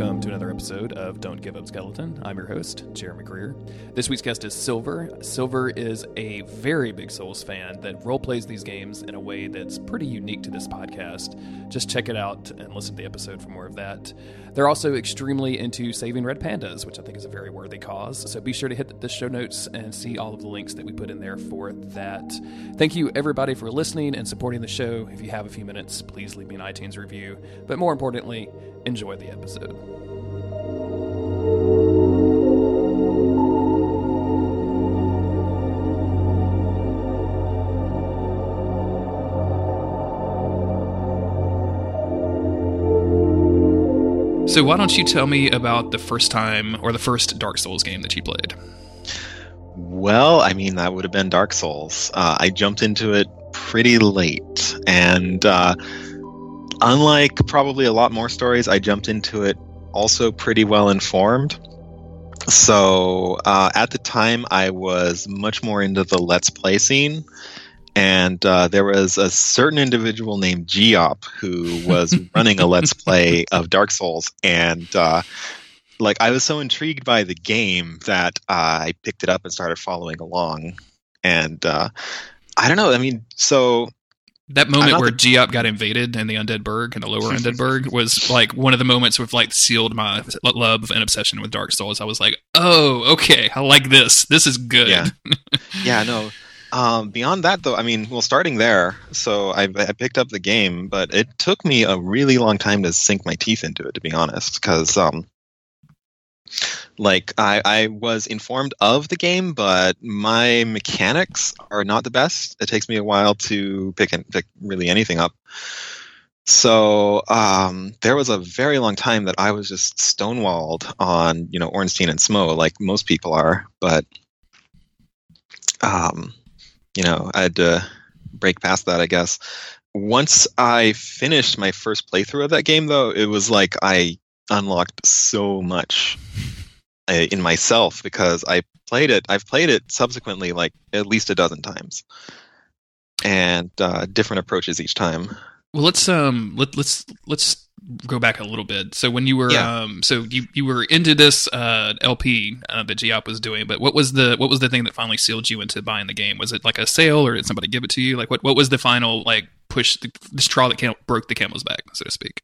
Welcome to Don't Give Up Skeleton. I'm your host, Jeremy Greer. This week's guest is Silver. Silver is a very big Souls fan that role plays these games in a way that's pretty unique to this podcast. Just check it out and listen to the episode for more of that. They're also extremely into saving red pandas, which I think is a very worthy cause. So be sure to hit the show notes and see all of the links that we put in there for that. Thank you, everybody, for listening and supporting the show. If you have a few minutes, please leave me an iTunes review. But more importantly, enjoy the episode. So, why don't you tell me about the first time or the first Dark Souls game that you played? Well, I mean, that would have been Dark Souls. Uh, I jumped into it pretty late, and uh, unlike probably a lot more stories, I jumped into it also pretty well informed. So uh, at the time, I was much more into the Let's Play scene. And uh, there was a certain individual named Geop who was running a Let's Play of Dark Souls. And uh, like I was so intrigued by the game that uh, I picked it up and started following along. And uh, I don't know. I mean, so that moment where the- Geop got invaded in the Undead Burg and the lower Undead Burg was like one of the moments with like sealed my love and obsession with Dark Souls. I was like, oh, okay, I like this. This is good. Yeah, yeah, no. Um, beyond that, though, I mean, well, starting there, so I, I, picked up the game, but it took me a really long time to sink my teeth into it, to be honest, because um, like I, I was informed of the game, but my mechanics are not the best. It takes me a while to pick, and pick really anything up. So um, there was a very long time that I was just stonewalled on you know Ornstein and Smough, like most people are. But um, you know, I had to break past that, I guess. Once I finished my first playthrough of that game, though, it was like I unlocked so much uh, in myself because I played it. I've played it subsequently like at least a dozen times, and uh, different approaches each time. Well, let's um let let's let's go back a little bit. So when you were yeah. um so you you were into this uh LP uh, that Geop was doing, but what was the what was the thing that finally sealed you into buying the game? Was it like a sale or did somebody give it to you? Like what what was the final like push the, the straw that broke the camel's back, so to speak?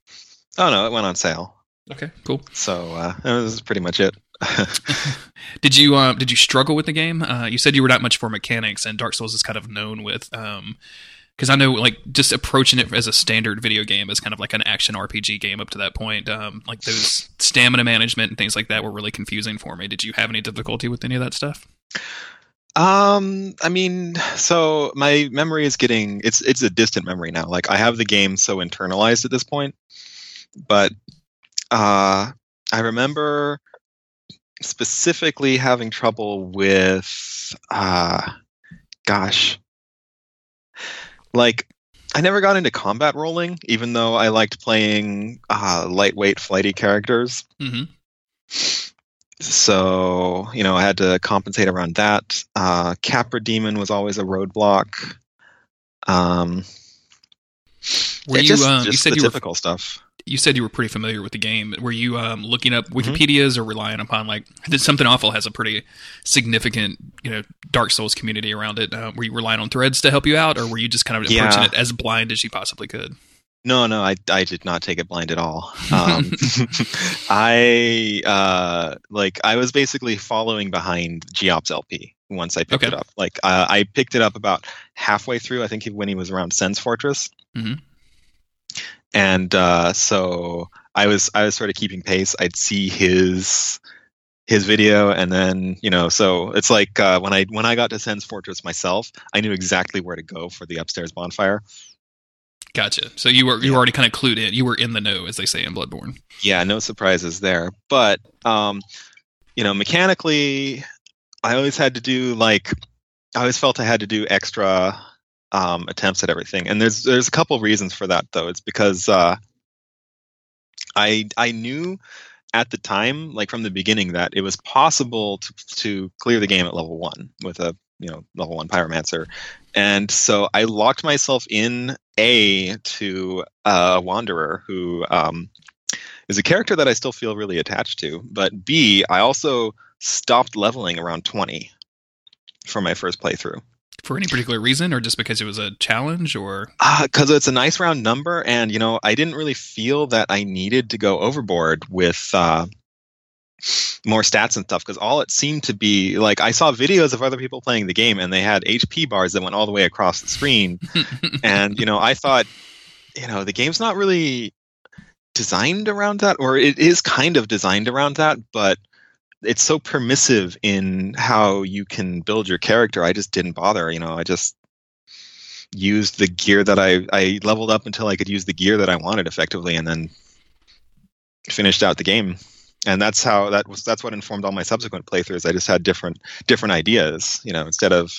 Oh no, it went on sale. Okay, cool. So uh, that was pretty much it. did you um, did you struggle with the game? Uh, you said you were not much for mechanics, and Dark Souls is kind of known with. Um, because I know like just approaching it as a standard video game as kind of like an action RPG game up to that point, um, like those stamina management and things like that were really confusing for me. Did you have any difficulty with any of that stuff? Um, I mean, so my memory is getting it's it's a distant memory now. Like I have the game so internalized at this point, but uh, I remember specifically having trouble with, uh, gosh, like I never got into combat rolling, even though I liked playing uh, lightweight, flighty characters. Mm-hmm. So you know, I had to compensate around that. Uh, Capra Demon was always a roadblock. Um, Were you? Just, um, just you said you typical were, stuff you said you were pretty familiar with the game. Were you um, looking up mm-hmm. Wikipedia's mm-hmm. or relying upon like did something awful has a pretty significant you know Dark Souls community around it? Uh, were you relying on threads to help you out, or were you just kind of approaching yeah. it as blind as you possibly could? No, no, I, I did not take it blind at all. Um, I uh, like I was basically following behind Geop's LP once I picked okay. it up. Like uh, I picked it up about halfway through. I think when he was around Sen's Fortress. Mm-hmm and uh, so I was I was sort of keeping pace. I'd see his his video, and then you know, so it's like uh, when I when I got to Sen's Fortress myself, I knew exactly where to go for the upstairs bonfire. Gotcha. So you were you were already kind of clued in. You were in the know, as they say in Bloodborne. Yeah, no surprises there. But um, you know, mechanically, I always had to do like I always felt I had to do extra um, attempts at everything. And there's there's a couple reasons for that though. It's because uh, I I knew at the time, like from the beginning, that it was possible to to clear the game at level one with a you know level one pyromancer, and so I locked myself in a to a wanderer who um, is a character that I still feel really attached to. But B, I also stopped leveling around 20 for my first playthrough. For any particular reason, or just because it was a challenge, or? Because uh, it's a nice round number, and you know I didn't really feel that I needed to go overboard with uh, more stats and stuff because all it seemed to be like I saw videos of other people playing the game and they had HP bars that went all the way across the screen, and you know I thought, you know, the game's not really designed around that, or it is kind of designed around that, but it's so permissive in how you can build your character. I just didn't bother. You know, I just used the gear that I I leveled up until I could use the gear that I wanted effectively, and then finished out the game. And that's how that was. That's what informed all my subsequent playthroughs. I just had different different ideas. You know, instead of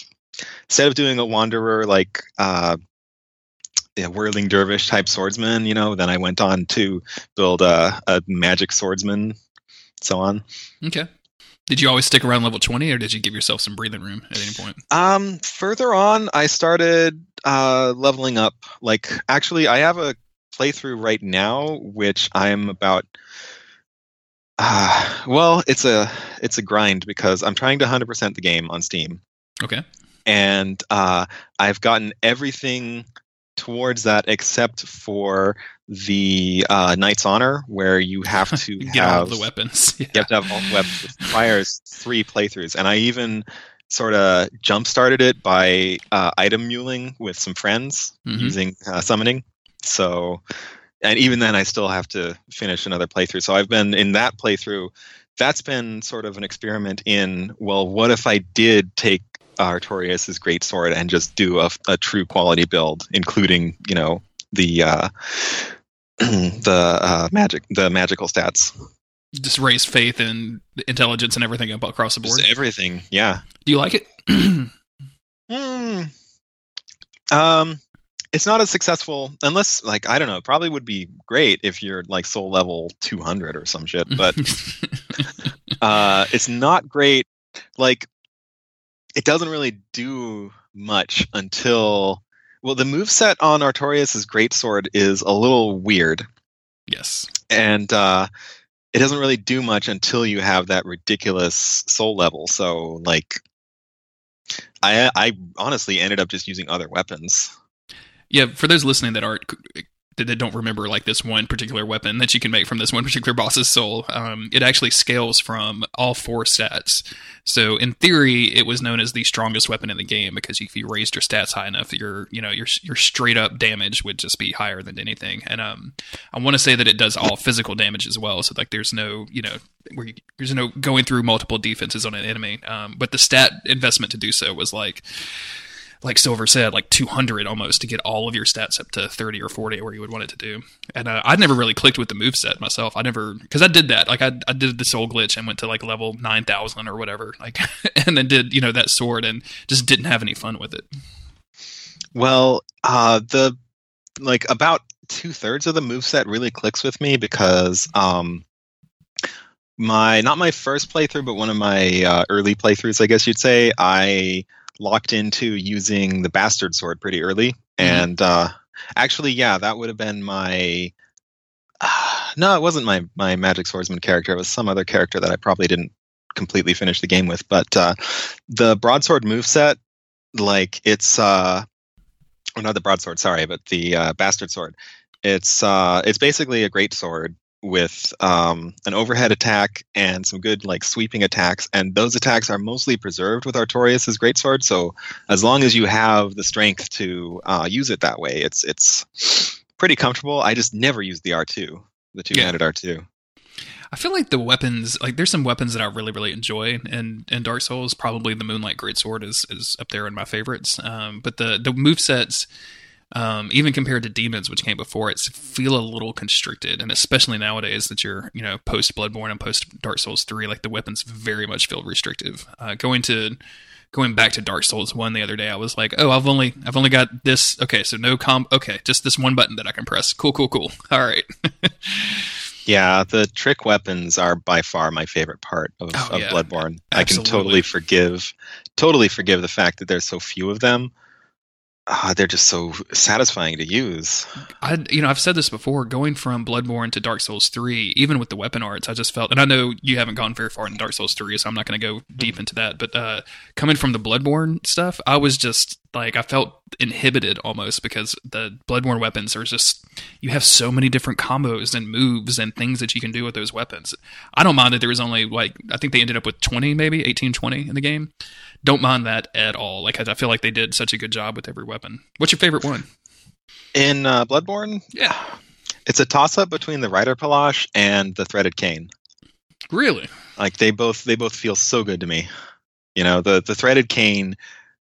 instead of doing a wanderer like uh, a whirling dervish type swordsman, you know, then I went on to build a, a magic swordsman so on. Okay. Did you always stick around level 20 or did you give yourself some breathing room at any point? Um, further on, I started uh, leveling up. Like, actually, I have a playthrough right now, which I'm about. Uh, well, it's a it's a grind because I'm trying to 100% the game on Steam. Okay. And uh, I've gotten everything towards that except for the uh, Knight's Honor, where you have to Get have all the weapons. Yeah. you have to have all the weapons. It requires three playthroughs, and I even sort of jump started it by uh, item muling with some friends Mhm. using uh, summoning. So, and even then, I still have to finish another playthrough. So I've been in that playthrough. That's been sort of an experiment in well, what if I did take Artorias' great sword and just do a, a true quality build, including you know the uh, the uh, magic the magical stats, Just raise faith and intelligence and everything up across the board. just everything. Yeah. Do you like it? Hmm. Um, it's not as successful unless, like, I don't know. It probably would be great if you're like soul level 200 or some shit, but uh, it's not great. Like, it doesn't really do much until. Well, the move set on Artorias' greatsword is a little weird, yes. and uh, it doesn't really do much until you have that ridiculous soul level. So, like, I I honestly ended up just using other weapons. Yeah, for those listening that aren't that don't remember like this one particular weapon that you can make from this one particular boss's soul, um, it actually scales from all four stats. So in theory, it was known as the strongest weapon in the game because if you raised your stats high enough, your you know your your straight up damage would just be higher than anything. And um, I want to say that it does all physical damage as well. So like there's no you know you, there's no going through multiple defenses on an enemy. Um, but the stat investment to do so was like like Silver said, like 200 almost to get all of your stats up to 30 or 40 where you would want it to do. And uh, I'd never really clicked with the move set myself. I never, because I did that. Like I, I did the soul glitch and went to like level 9,000 or whatever. Like, and then did, you know, that sword and just didn't have any fun with it. Well, uh, the like about two thirds of the move set really clicks with me because um, my not my first playthrough, but one of my uh, early playthroughs, I guess you'd say, I locked into using the bastard sword pretty early, and uh, actually, yeah, that would have been my. no, it wasn't my my magic swordsman character. It was some other character that I probably didn't completely finish the game with. But uh, the broadsword moveset, like it's uh, or not the broadsword, sorry, but the uh, bastard sword. It's uh, it's basically a great sword with um, an overhead attack and some good like sweeping attacks, and those attacks are mostly preserved with Artorias' greatsword. So as long as you have the strength to uh, use it that way, it's it's pretty comfortable. I just never used the R two, the two handed R two. I feel like the weapons, like there's some weapons that I really, really enjoy, and and Dark Souls probably the Moonlight Greatsword is is up there in my favorites. Um, but the the move sets, um, even compared to Demons, which came before it, feel a little constricted, and especially nowadays that you're you know post Bloodborne and post Dark Souls three, like the weapons very much feel restrictive. Uh, going to going back to Dark Souls one the other day, I was like, oh, I've only I've only got this. Okay, so no com. Okay, just this one button that I can press. Cool, cool, cool. All right. Yeah, the trick weapons are by far my favorite part of, Oh, of yeah. Bloodborne. I can totally forgive, totally forgive the fact that there's so few of them. Uh, they're just so satisfying to use. I, you know, I've said this before. Going from Bloodborne to Dark Souls three, even with the weapon arts, I just felt, and I know you haven't gone very far in Dark Souls three, so I'm not going to go deep into that. But uh, coming from the Bloodborne stuff, I was just like, I felt inhibited almost because the Bloodborne weapons are just you have so many different combos and moves and things that you can do with those weapons. I don't mind that there was only like I think they ended up with 20, maybe 18, 20 in the game don't mind that at all. Like I feel like they did such a good job with every weapon. What's your favorite one? In uh, Bloodborne, yeah, it's a toss up between the Reiterpallasch and the threaded cane. Really? Like they both they both feel so good to me. You know, the the threaded cane,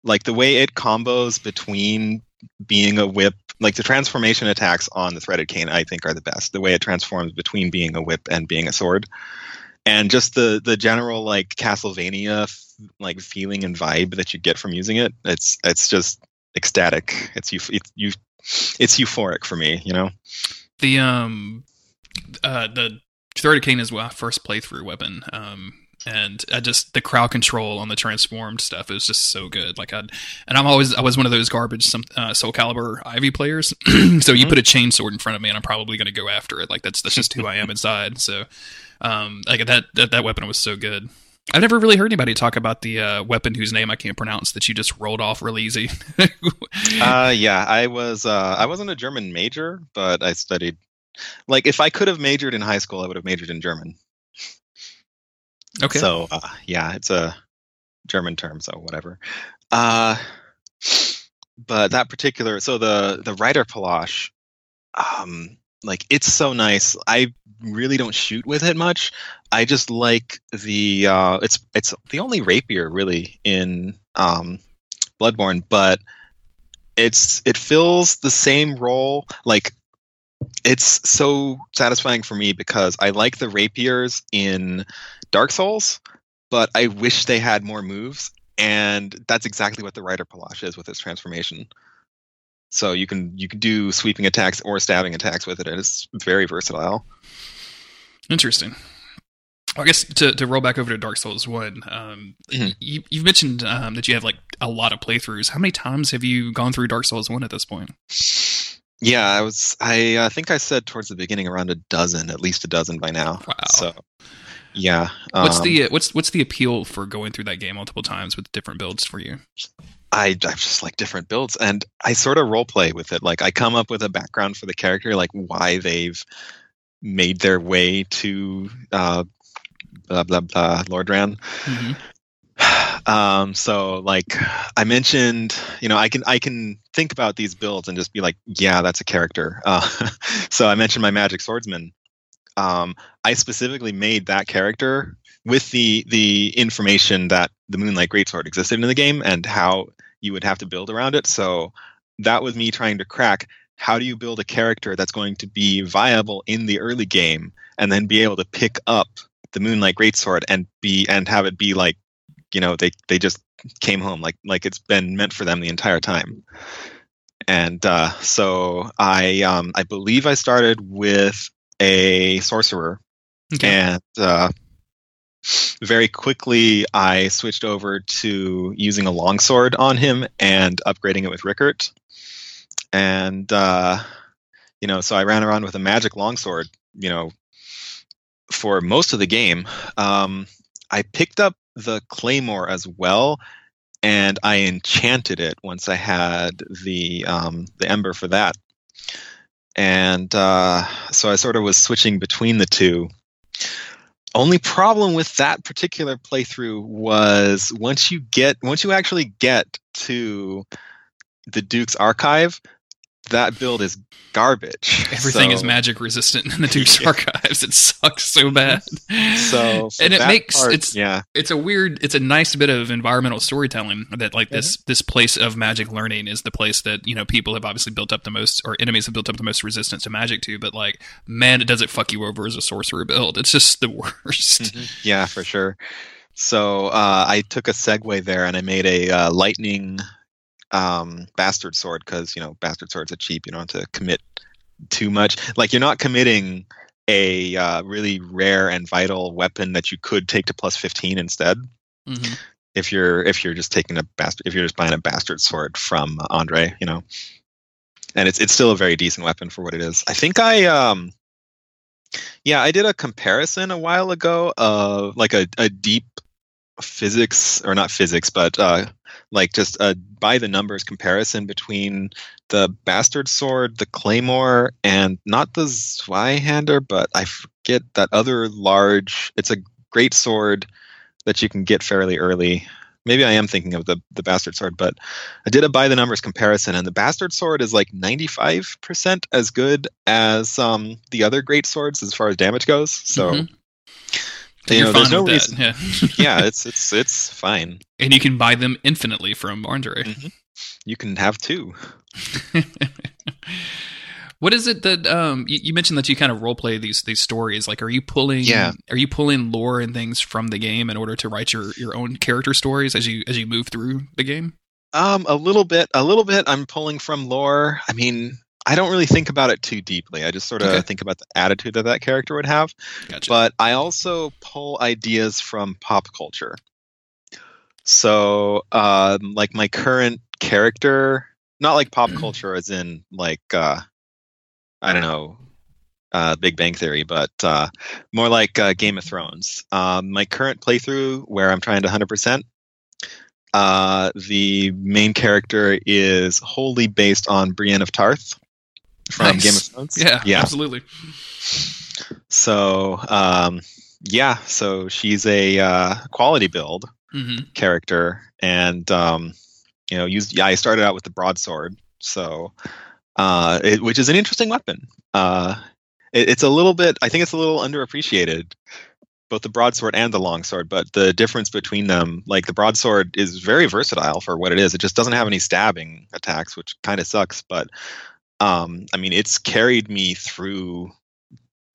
like the way it combos between being a whip, like the transformation attacks on the threaded cane, I think are the best. The way it transforms between being a whip and being a sword, and just the the general like Castlevania like feeling and vibe that you get from using it. It's it's just ecstatic. It's you it's you it's euphoric for me. You know. The um uh the threaded cane is my first playthrough weapon. Um and I just the crowd control on the transformed stuff is just so good. Like I, and I'm always I was one of those garbage some uh, Soulcalibur Ivy players. so mm-hmm. you put a chainsword in front of me, and I'm probably going to go after it. Like that's that's just who I am inside. So, um, like that that that weapon was so good. I've never really heard anybody talk about the uh, weapon whose name I can't pronounce that you just rolled off really easy. uh, yeah, I was uh, I wasn't a German major, but I studied. Like, if I could have majored in high school, I would have majored in German. Okay. So uh, yeah, it's a German term, so whatever. Uh, but that particular, so the the Reiterpallasch, um, like it's so nice. I really don't shoot with it much. I just like the uh, it's it's the only rapier really in um, Bloodborne, but it's it fills the same role. Like it's so satisfying for me because I like the rapiers in Dark Souls, but I wish they had more moves, and that's exactly what the Reiterpallasch is with its transformation. So you can you can do sweeping attacks or stabbing attacks with it, and it's very versatile. Interesting. I guess to, to roll back over to Dark Souls One, um, mm-hmm. you, have mentioned um, that you have like a lot of playthroughs. How many times have you gone through Dark Souls One at this point? Yeah, I was. I uh, think I said towards the beginning around a dozen, at least a dozen by now. Wow. So, yeah. What's um, the what's what's the appeal for going through that game multiple times with different builds for you? I, I just like different builds, and I sort of role play with it. Like I come up with a background for the character, like why they've made their way to uh, blah blah blah Lordran. Mm-hmm. Um, so like I mentioned, you know, I can I can think about these builds and just be like, yeah, that's a character. Uh, so I mentioned my magic swordsman. Um, I specifically made that character with the the information that the Moonlight Greatsword existed in the game and how you would have to build around it. So that was me trying to crack how do you build a character that's going to be viable in the early game and then be able to pick up the Moonlight Greatsword and be and have it be like, you know, they they just came home like like it's been meant for them the entire time. And uh, so I um, I believe I started with a sorcerer, okay. and uh, very quickly I switched over to using a longsword on him and upgrading it with Rickert and uh, you know, so I ran around with a magic longsword, you know, for most of the game. Um, I picked up the claymore as well, and I enchanted it once I had the um, the ember for that. And uh, so I sort of was switching between the two. Only problem with that particular playthrough was once you get once you actually get to the Duke's archive, that build is garbage. Everything so, is magic resistant in the Duke's yeah. archives. It sucks so bad. So, and it makes part, it's yeah, it's a weird, it's a nice bit of environmental storytelling that like this this place of magic learning is the place that you know people have obviously built up the most or enemies have built up the most resistance to magic to. But like, man, it does it fuck you over as a sorcerer build. It's just the worst. Mm-hmm. Yeah, for sure. So uh, I took a segue there and I made a uh, lightning um, bastard sword because you know bastard swords are cheap. You don't have to commit too much. Like you're not committing a uh, really rare and vital weapon that you could take to plus 15 instead. Mm-hmm. if you're if you're just taking a bastard if you're just buying a bastard sword from Andre, you know. And it's it's still a very decent weapon for what it is. I think I um yeah, I did a comparison a while ago of like a, a deep physics or not physics, but uh like just a by the numbers comparison between the bastard sword, the claymore, and not the Zweihander, but I forget that other large. It's a great sword that you can get fairly early. Maybe I am thinking of the the bastard sword, but I did a by the numbers comparison, and the bastard sword is like ninety five percent as good as um, the other great swords as far as damage goes. So. Mm-hmm. You know, there's no reason. Yeah. yeah, it's it's it's fine. And you can buy them infinitely from Andre. Mm-hmm. You can have two. What is it that um, you, you, mentioned that you kind of role play these these stories? Like, are you pulling? Yeah. Are you pulling lore and things from the game in order to write your your own character stories as you as you move through the game? Um, a little bit, a little bit. I'm pulling from lore. I mean, I don't really think about it too deeply. I just sort of okay. think about the attitude that that character would have. Gotcha. But I also pull ideas from pop culture. So, um, like my current character, not like pop culture as in like uh, I don't know, uh, Big Bang Theory, but uh, more like uh, Game of Thrones. Um, my current playthrough, where I'm trying to 100%, uh, the main character is wholly based on Brienne of Tarth from nice. Game of Thrones. Yeah, yeah, absolutely. So, um, yeah, so she's a uh, quality build mm-hmm. character, and um, you know, used. Yeah, I started out with the broadsword, so uh, it, which is an interesting weapon. Uh, it, it's a little bit, I think it's a little underappreciated, both the broadsword and the longsword. But the difference between them, like the broadsword, is very versatile for what it is. It just doesn't have any stabbing attacks, which kind of sucks. But um, I mean, it's carried me through,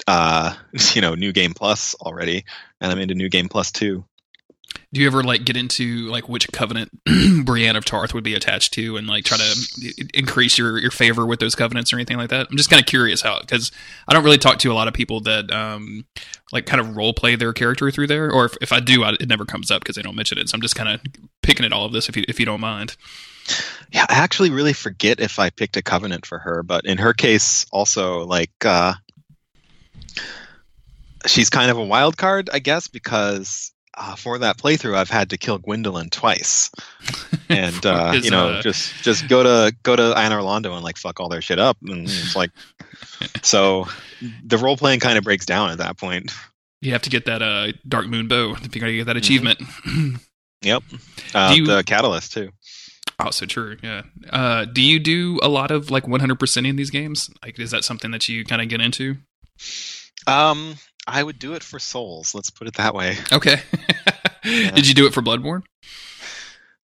uh, you know, New Game Plus already, and I'm into New Game Plus too do you ever like get into like which covenant Brienne of Tarth would be attached to, and like try to increase your your favor with those covenants or anything like that? I'm just kind of curious how because I don't really talk to a lot of people that um like kind of role play their character through there, or if, if I do, I, it never comes up because they don't mention it. So I'm just kind of picking at all of this if you if you don't mind. Yeah, I actually really forget if I picked a covenant for her, but in her case, also like. uh she's kind of a wild card, I guess, because uh, for that playthrough, I've had to kill Gwyndolin twice, and uh, you know, uh... just just go to go to Anor Londo and like fuck all their shit up, and it's like, so the role playing kind of breaks down at that point. You have to get that uh, Dark Moon bow if you're gonna get that mm-hmm. achievement. Mm-hmm. yep, uh, you... the catalyst too. Oh, so true. Yeah. Uh, do you do a lot of like 100% in these games? Like, is that something that you kind of get into? Um, I would do it for souls. Let's put it that way. Okay. yeah. Did you do it for Bloodborne?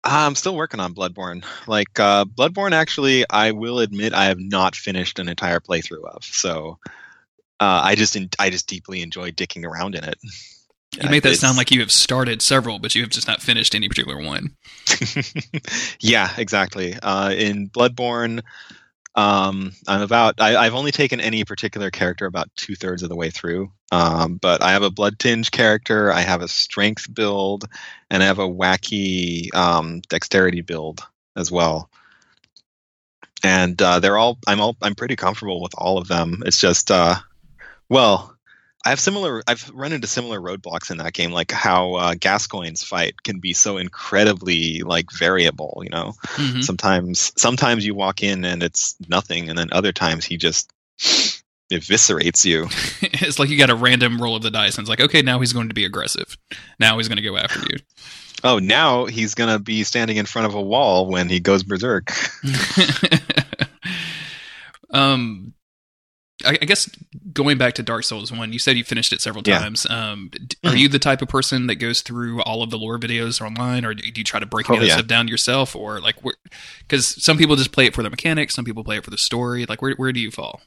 I'm still working on Bloodborne. Like uh, Bloodborne, actually, I will admit I have not finished an entire playthrough of. So uh, I just I just deeply enjoy dicking around in it. You make that sound like you have started several, but you have just not finished any particular one. yeah, exactly. Uh, in Bloodborne, um, I'm about. I, have only taken any particular character about two thirds of the way through. Um, but I have a bloodtinge character. I have a strength build, and I have a wacky um, dexterity build as well. And uh, they're all. I'm all. I'm pretty comfortable with all of them. It's just. Uh, well, I have similar. I've run into similar roadblocks in that game, like how uh, Gascoigne's fight can be so incredibly like variable. You know, mm-hmm. sometimes sometimes you walk in and it's nothing, and then other times he just eviscerates you. it's like you got a random roll of the dice, and it's like, okay, now he's going to be aggressive. Now he's going to go after you. Oh, now he's going to be standing in front of a wall when he goes berserk. um, I, guess going back to Dark Souls one, you said you finished it several times. Yeah. Um, are you the type of person that goes through all of the lore videos online, or do you try to break oh, yeah. stuff down yourself, or like, because some people just play it for the mechanics, some people play it for the story. Like, where where do you fall?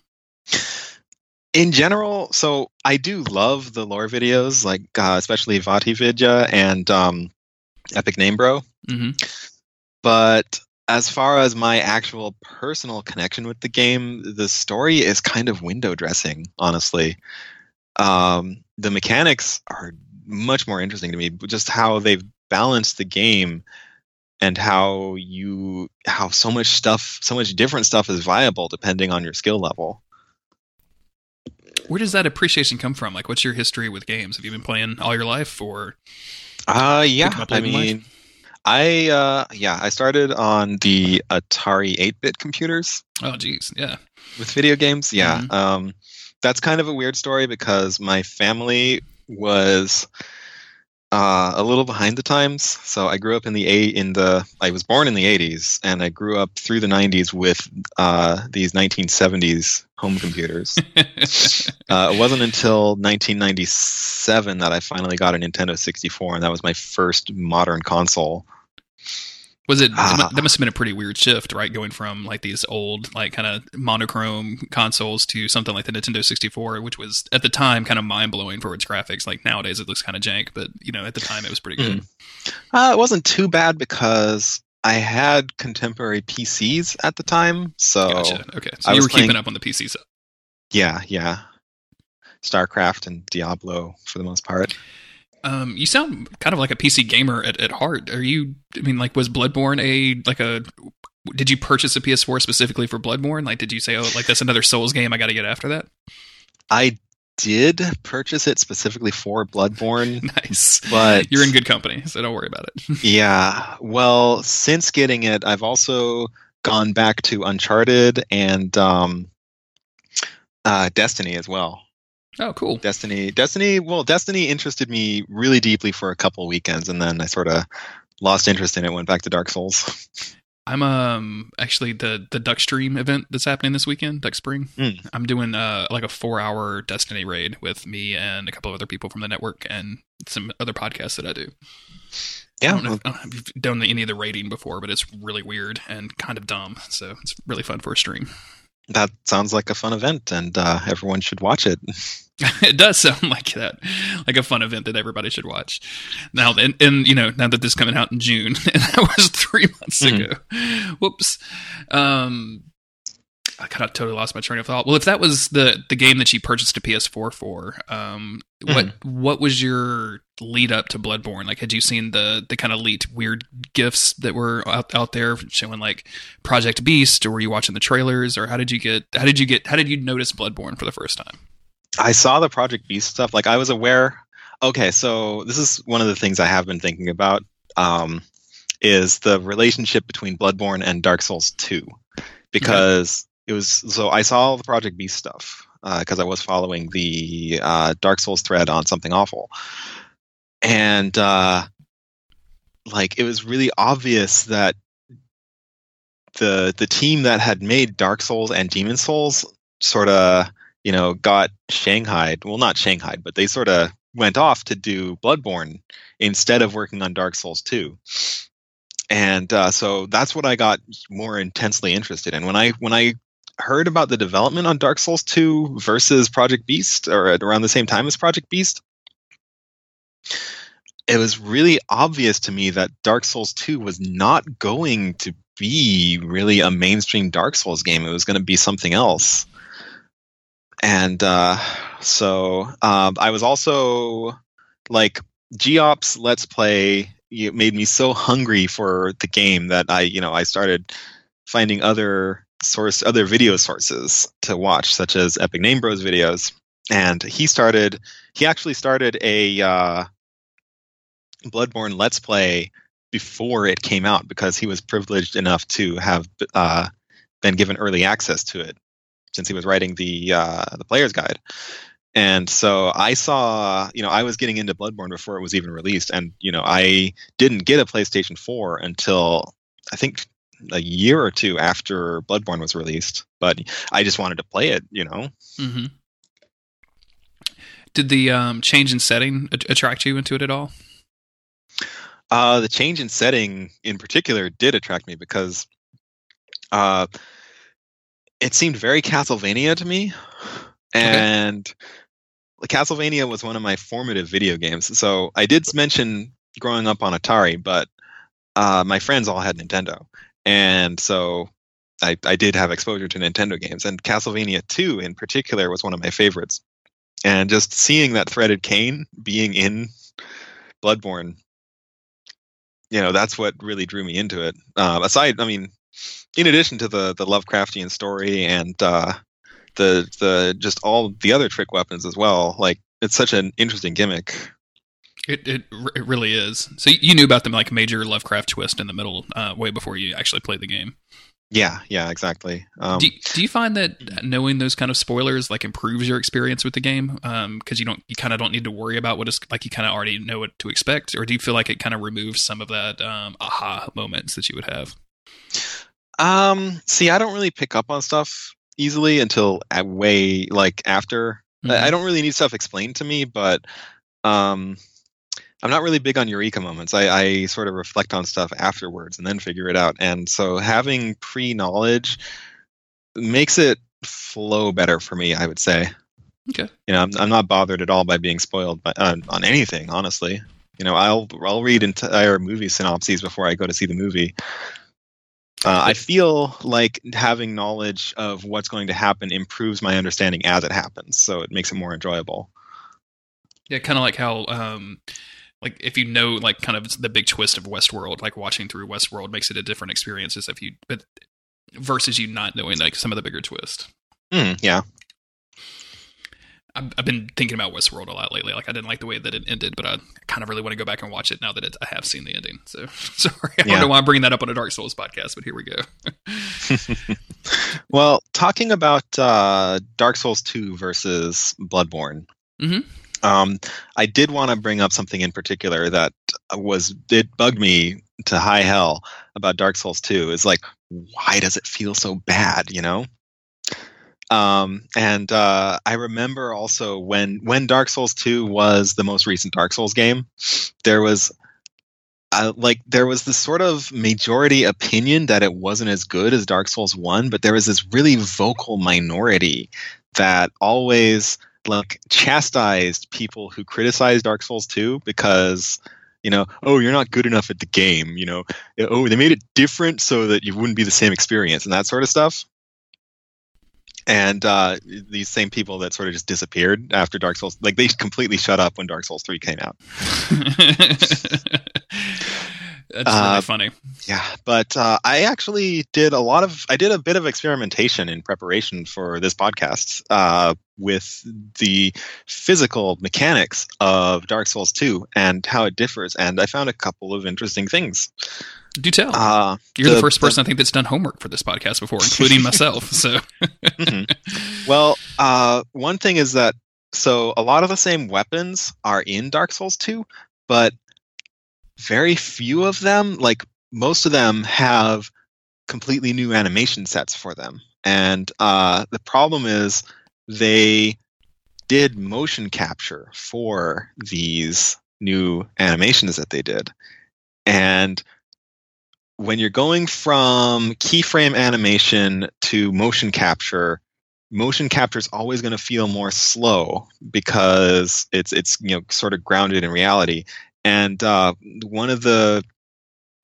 In general, so I do love the lore videos, like uh, especially VaatiVidya and um, Epic Name Bro. Mm-hmm. But as far as my actual personal connection with the game, the story is kind of window dressing, honestly. Um, the mechanics are much more interesting to me, just how they've balanced the game and how you how so much stuff so much different stuff is viable depending on your skill level Where does that appreciation come from? Like, what's your history with games? Have you been playing all your life, or uh yeah i in life? I uh yeah i started on the atari 8-bit computers oh, geez, yeah, with video games yeah Mhm. um that's kind of a weird story because my family was uh, a little behind the times. So i grew up in the a in the i was born in the 80s and i grew up through the 90s with uh, these 1970s home computers. Uh, it wasn't until 1997 that i finally got a nintendo 64 and that was my first modern console Was it Ah. that must have been a pretty weird shift, right? Going from like these old, like kind of monochrome consoles to something like the Nintendo 64, which was at the time kind of mind blowing for its graphics. Like nowadays it looks kind of jank, but you know at the time it was pretty good. Uh, it wasn't too bad because I had contemporary PCs at the time. So Gotcha. Okay, so I you was were keeping up on the PC stuff. yeah, yeah. StarCraft and Diablo for the most part. Um, you sound kind of like a PC gamer at, at heart. Are you? I mean, like, was Bloodborne a like a? Did you purchase a PS4 specifically for Bloodborne? Like, did you say, oh, like that's another Souls game? I got to get after that. I did purchase it specifically for Bloodborne. Nice. But- you're in good company, so don't worry about it. yeah. Well, since getting it, I've also gone back to Uncharted and um, uh, Destiny as well. Oh, cool. Destiny, Destiny. Well, Destiny interested me really deeply for a couple weekends, and then I sort of lost interest in it. Went back to Dark Souls. I'm um actually the the Duck Stream event that's happening this weekend, Duck Spring. Mm. I'm doing uh like a four hour Destiny raid with me and a couple of other people from the network and some other podcasts that I do. I Yeah, don't know, if, I don't know if you've done any of the raiding before, but it's really weird and kind of dumb. So it's really fun for a stream. That sounds like a fun event, and uh, everyone should watch it. it does sound like that, like a fun event that everybody should watch. Now, and, and you know, now that this is coming out in June, and that was three months Mhm. ago. Whoops. Um, I kind of totally lost my train of thought. Well, if that was the the game that you purchased a PS4 for, um, what what was your lead up to Bloodborne? Like, had you seen the the kind of leaked weird gifs that were out, out there showing like Project Beast, or were you watching the trailers, or how did you get how did you get how did you notice Bloodborne for the first time? I saw the Project Beast stuff. Like I was aware. Okay, so this is one of the things I have been thinking about. Um, is the relationship between Bloodborne and Dark Souls Two, because it was so I saw the Project Beast stuff because I was following the uh, Dark Souls thread on Something Awful, and uh, like it was really obvious that the the team that had made Dark Souls and Demon Souls sort of you know got shanghaied. Well not shanghaied but they sort of went off to do bloodborne instead of working on dark souls 2 and uh, so that's what i got more intensely interested in. When i when i heard about the development on dark souls 2 versus project beast or around the same time as project beast it was really obvious to me that dark souls 2 was not going to be really a mainstream dark souls game. It was going to be something else. And uh, so um, I was also like Geops Let's Play it made me so hungry for the game that I you know I started finding other source other video sources to watch such as Epic Name Bros videos and he started he actually started a uh, Bloodborne Let's Play before it came out because he was privileged enough to have uh, been given early access to it since he was writing the uh, the player's guide. And so I saw, you know, I was getting into Bloodborne before it was even released, and you know, I didn't get a PlayStation 4 until I think a year or two after Bloodborne was released. But I just wanted to play it, you know. Mm-hmm. Did the um, change in setting a- attract you into it at all? Uh, the change in setting, in particular, did attract me because uh, it seemed very Castlevania to me, and Castlevania was one of my formative video games. So I did mention growing up on Atari, but uh, my friends all had Nintendo, and so I, I did have exposure to Nintendo games, and Castlevania 2 in particular was one of my favorites. And just seeing that threaded cane being in Bloodborne you know that's what really drew me into it. Uh, aside, I mean, in addition to the the Lovecraftian story and uh, the the just all the other trick weapons as well, like it's such an interesting gimmick. It, it it really is. So you knew about the like major Lovecraft twist in the middle uh, way before you actually played the game. Yeah, yeah, exactly. Um, do, do you find that knowing those kind of spoilers like improves your experience with the game? Because um, you don't, you kind of don't need to worry about what is like you kind of already know what to expect, or do you feel like it kind of removes some of that um, aha moments that you would have? Um, see, I don't really pick up on stuff easily until way like after. Mm-hmm. I, I don't really need stuff explained to me, but um, I'm not really big on eureka moments. I, I sort of reflect on stuff afterwards and then figure it out. And so having pre knowledge makes it flow better for me, I would say. Okay. You know, I'm, I'm not bothered at all by being spoiled by, uh, on anything, honestly. You know, I'll I'll read entire movie synopses before I go to see the movie. Uh, I feel like having knowledge of what's going to happen improves my understanding as it happens, so it makes it more enjoyable. Yeah, kind of like how um, like if you know like kind of the big twist of Westworld, like watching through Westworld makes it a different experience as if you but versus you not knowing like some of the bigger twist. Mm, yeah. I've, I've been thinking about Westworld a lot lately. Like I didn't like the way that it ended, but I kind of really want to go back and watch it now that it, I have seen the ending. So sorry, I yeah. don't know why I'm bringing that up on a Dark Souls podcast, but here we go. well, talking about uh, Dark Souls 2 versus Bloodborne. Mm-hmm. Um, I did want to bring up something in particular that was it bugged me to high hell about Dark Souls 2 is like why does it feel so bad, you know? Um, and uh, I remember also when when Dark Souls 2 was the most recent Dark Souls game, there was uh, like there was this sort of majority opinion that it wasn't as good as Dark Souls 1, but there was this really vocal minority that always like chastised people who criticized Dark Souls 2 because you know, oh, you're not good enough at the game, you know, oh, they made it different so that you wouldn't be the same experience and that sort of stuff. And uh, these same people that sort of just disappeared after Dark Souls, like they completely shut up when Dark Souls 3 came out. That's really uh, funny. Yeah, but uh, I actually did a lot of I did a bit of experimentation in preparation for this podcast uh, with the physical mechanics of Dark Souls 2 and how it differs, and I found a couple of interesting things. Do tell. Uh, You're the, the, first person the, I think that's done homework for this podcast before, including myself. So, mm-hmm. well, uh, one thing is that so a lot of the same weapons are in Dark Souls 2, but very few of them, like most of them, have completely new animation sets for them. And uh, the problem is they did motion capture for these new animations that they did. And when you're going from keyframe animation to motion capture, motion capture is always going to feel more slow because it's it's you know sort of grounded in reality and uh, one of the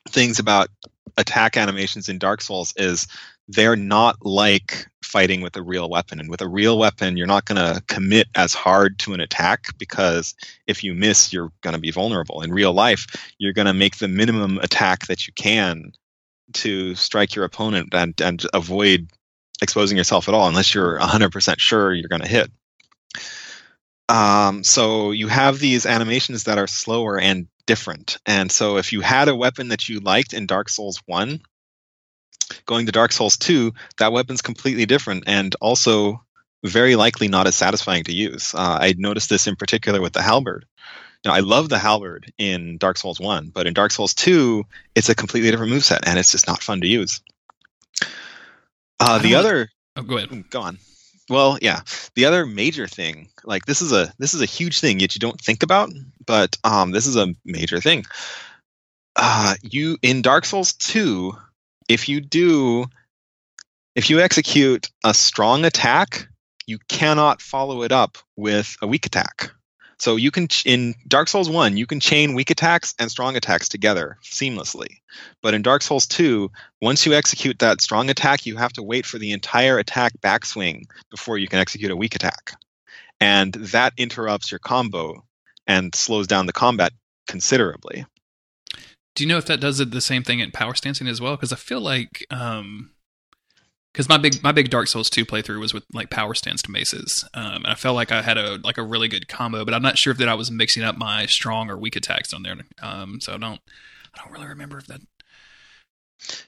things about attack animations in Dark Souls is they're not like fighting with a real weapon. And with a real weapon, you're not going to commit as hard to an attack because if you miss, you're going to be vulnerable. In real life, you're going to make the minimum attack that you can to strike your opponent and, and avoid exposing yourself at all unless you're 100% sure you're going to hit. Um, so you have these animations that are slower and different. And so if you had a weapon that you liked in Dark Souls 1, going to Dark Souls 2, that weapon's completely different and also very likely not as satisfying to use. Uh, I noticed this in particular with the halberd. You know, I love the halberd in Dark Souls 1, but in Dark Souls 2, it's a completely different moveset and it's just not fun to use. Uh, the other. Oh, go ahead. Go on. Well, yeah. The other major thing, like this is a this is a huge thing yet you don't think about, but um, this is a major thing. Uh, you in Dark Souls 2, if you do if you execute a strong attack, you cannot follow it up with a weak attack. So you can in Dark Souls 1, you can chain weak attacks and strong attacks together seamlessly. But in Dark Souls 2, once you execute that strong attack, you have to wait for the entire attack backswing before you can execute a weak attack. And that interrupts your combo and slows down the combat considerably. Do you know if that does the same thing in power stancing as well? Because I feel like um, because my big my big Dark Souls two playthrough was with like power stanced maces, um, and I felt like I had a like a really good combo, but I'm not sure if that I was mixing up my strong or weak attacks on there. Um, so I don't I don't really remember if that.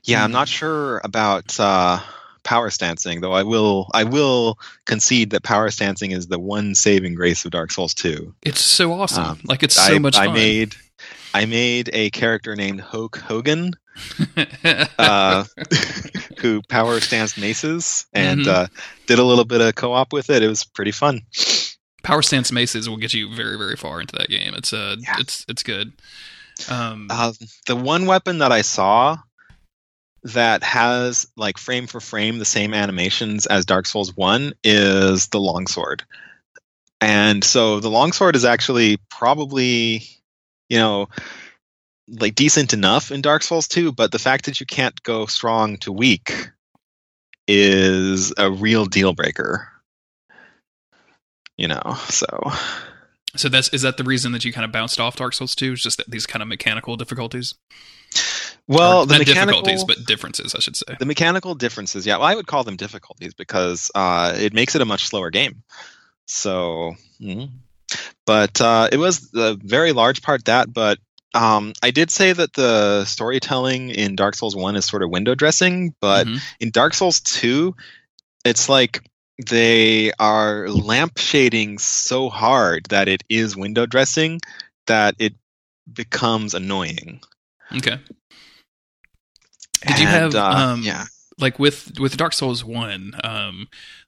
Yeah, I'm not sure about uh, power stancing, though. I will I will concede that power stancing is the one saving grace of Dark Souls 2. It's so awesome. Um, like it's so I, much I fun. made I made a character named Hoke Hogan uh, who power stanced maces and Mhm. uh, did a little bit of co-op with it. It was pretty fun. power stance maces will get you very very far into that game. It's uh Yeah. it's it's good. Um, Uh, the one weapon that I saw that has like frame for frame the same animations as Dark Souls 1 is the longsword. And so the longsword is actually probably, you know, like decent enough in Dark Souls 2, but the fact that you can't go strong to weak is a real deal breaker. You know, so so that's is that the reason that you kind of bounced off Dark Souls two? Is just that these kind of mechanical difficulties? well, Or the difficulties, but differences, I should say. the mechanical differences yeah well i would call them difficulties because uh, it makes it a much slower game so mhm. but uh, it was a very large part that but um, i did say that the storytelling in dark souls 1 is sort of window dressing but Mhm. in dark souls 2 it's like they are lamp shading so hard that it is window dressing that it becomes annoying Okay. Did you have, uh, um, yeah like with with Dark Souls one, um,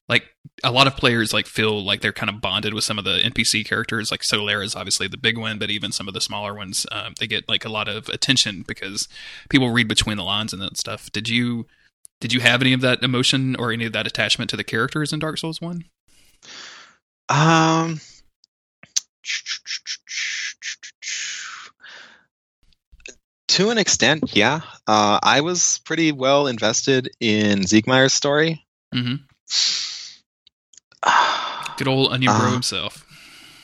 like a lot of players like feel like they're kind of bonded with some of the NPC characters. Like Solaire is obviously the big one, but even some of the smaller ones, um, they get like a lot of attention because people read between the lines and that stuff. Did you did you have any of that emotion or any of that attachment to the characters in Dark Souls one? Um. To an extent, yeah. Uh, I was pretty well invested in Siegmeyer's story. Mm-hmm. Good old Onion Bro Uh, himself.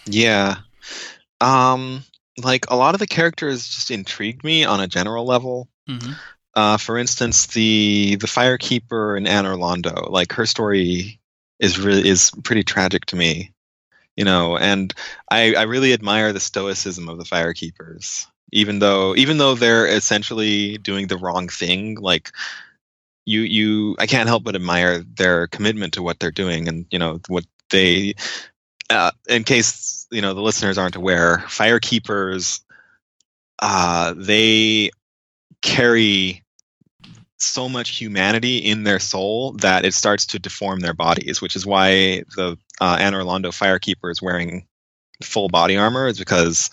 yeah. Um, like a lot of the characters just intrigued me on a general level. hmm Uh, for instance, the the firekeeper in Anor Londo, like her story is really is pretty tragic to me, you know, and I I really admire the stoicism of the firekeepers, even though even though they're essentially doing the wrong thing, like you you I can't help but admire their commitment to what they're doing and you know what they uh, in case you know the listeners aren't aware, firekeepers uh, they carry so much humanity in their soul that it starts to deform their bodies, which is why the uh, Anor Londo firekeeper is wearing full body armor, is because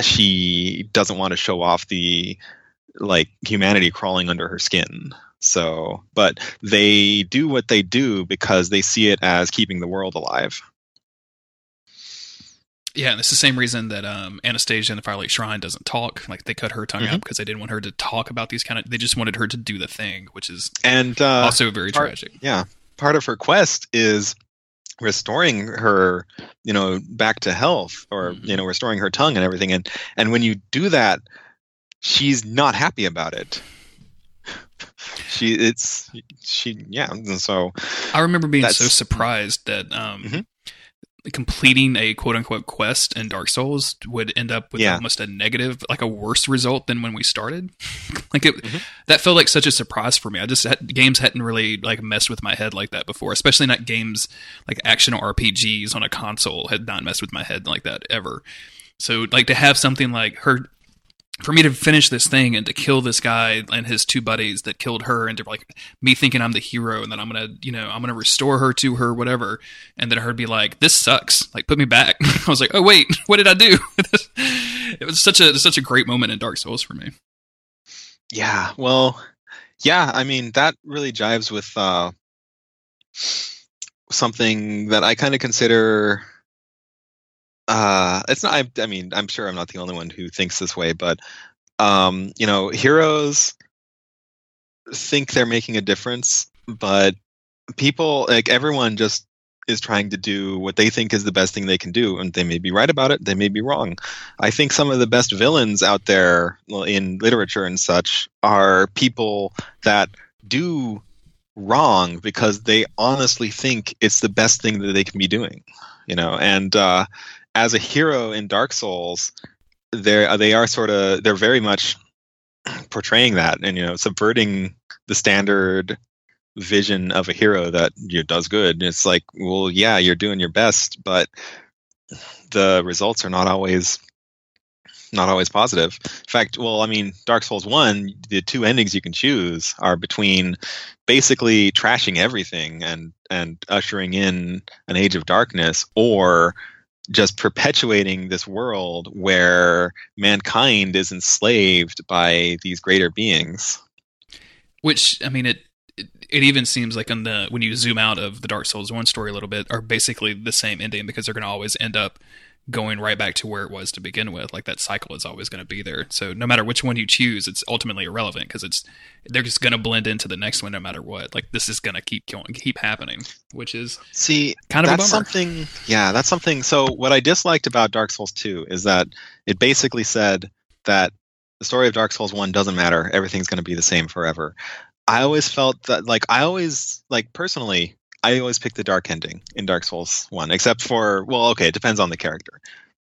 she doesn't want to show off the like humanity crawling under her skin. So, but they do what they do because they see it as keeping the world alive. Yeah, and it's the same reason that um, Anastasia in the Firelink Shrine doesn't talk. Like they cut her tongue Mhm. out because they didn't want her to talk about these kind of. They just wanted her to do the thing, which is And uh, also very part- tragic. yeah part of her quest is restoring her you know back to health or Mhm. you know restoring her tongue and everything and and when you do that she's not happy about it she it's she yeah and so I remember being so surprised that um, Mhm. completing a quote unquote quest in Dark Souls would end up with Yeah. almost a negative, like a worse result than when we started. like it, Mhm. that felt like such a surprise for me. I just had, games hadn't really like messed with my head like that before, especially not games like action RPGs on a console had not messed with my head like that ever. So like to have something like her for me to finish this thing and to kill this guy and his two buddies that killed her and to like me thinking I'm the hero and that I'm gonna you know I'm gonna restore her to her whatever and then her be like this sucks. Like put me back. I was like oh wait. What did I do? It was such a such a great moment in Dark Souls for me. Yeah. Well yeah i mean that really jives with uh something that i kind of consider uh it's not I, I mean i'm sure i'm not the only one who thinks this way but um you know heroes think they're making a difference but people like everyone just is trying to do what they think is the best thing they can do, and they may be right about it, they may be wrong. I think some of the best villains out there in literature and such are people that do wrong because they honestly think it's the best thing that they can be doing, you know. And uh, as a hero in Dark Souls, they uh, they are sort of they're very much portraying that and you know subverting the standard vision of a hero that you know, does good. It's like, well, yeah, you're doing your best, but the results are not always not always positive. In fact, well, I mean, Dark Souls 1, the two endings you can choose are between basically trashing everything and and ushering in an age of darkness or just perpetuating this world where mankind is enslaved by these greater beings. Which I mean it it even seems like on the when you zoom out of the Dark Souls one story a little bit are basically the same ending because they're going to always end up going right back to where it was to begin with. Like that cycle is always going to be there. So no matter which one you choose, it's ultimately irrelevant because it's they're just going to blend into the next one no matter what. Like this is going to keep going, keep happening, which is see kind of that's something. Yeah, that's something. So what I disliked about Dark Souls two is that it basically said that the story of Dark Souls 1 doesn't matter. Everything's going to be the same forever. I always felt that like I always like personally I always pick the dark ending in Dark Souls one, except for well, okay, it depends on the character.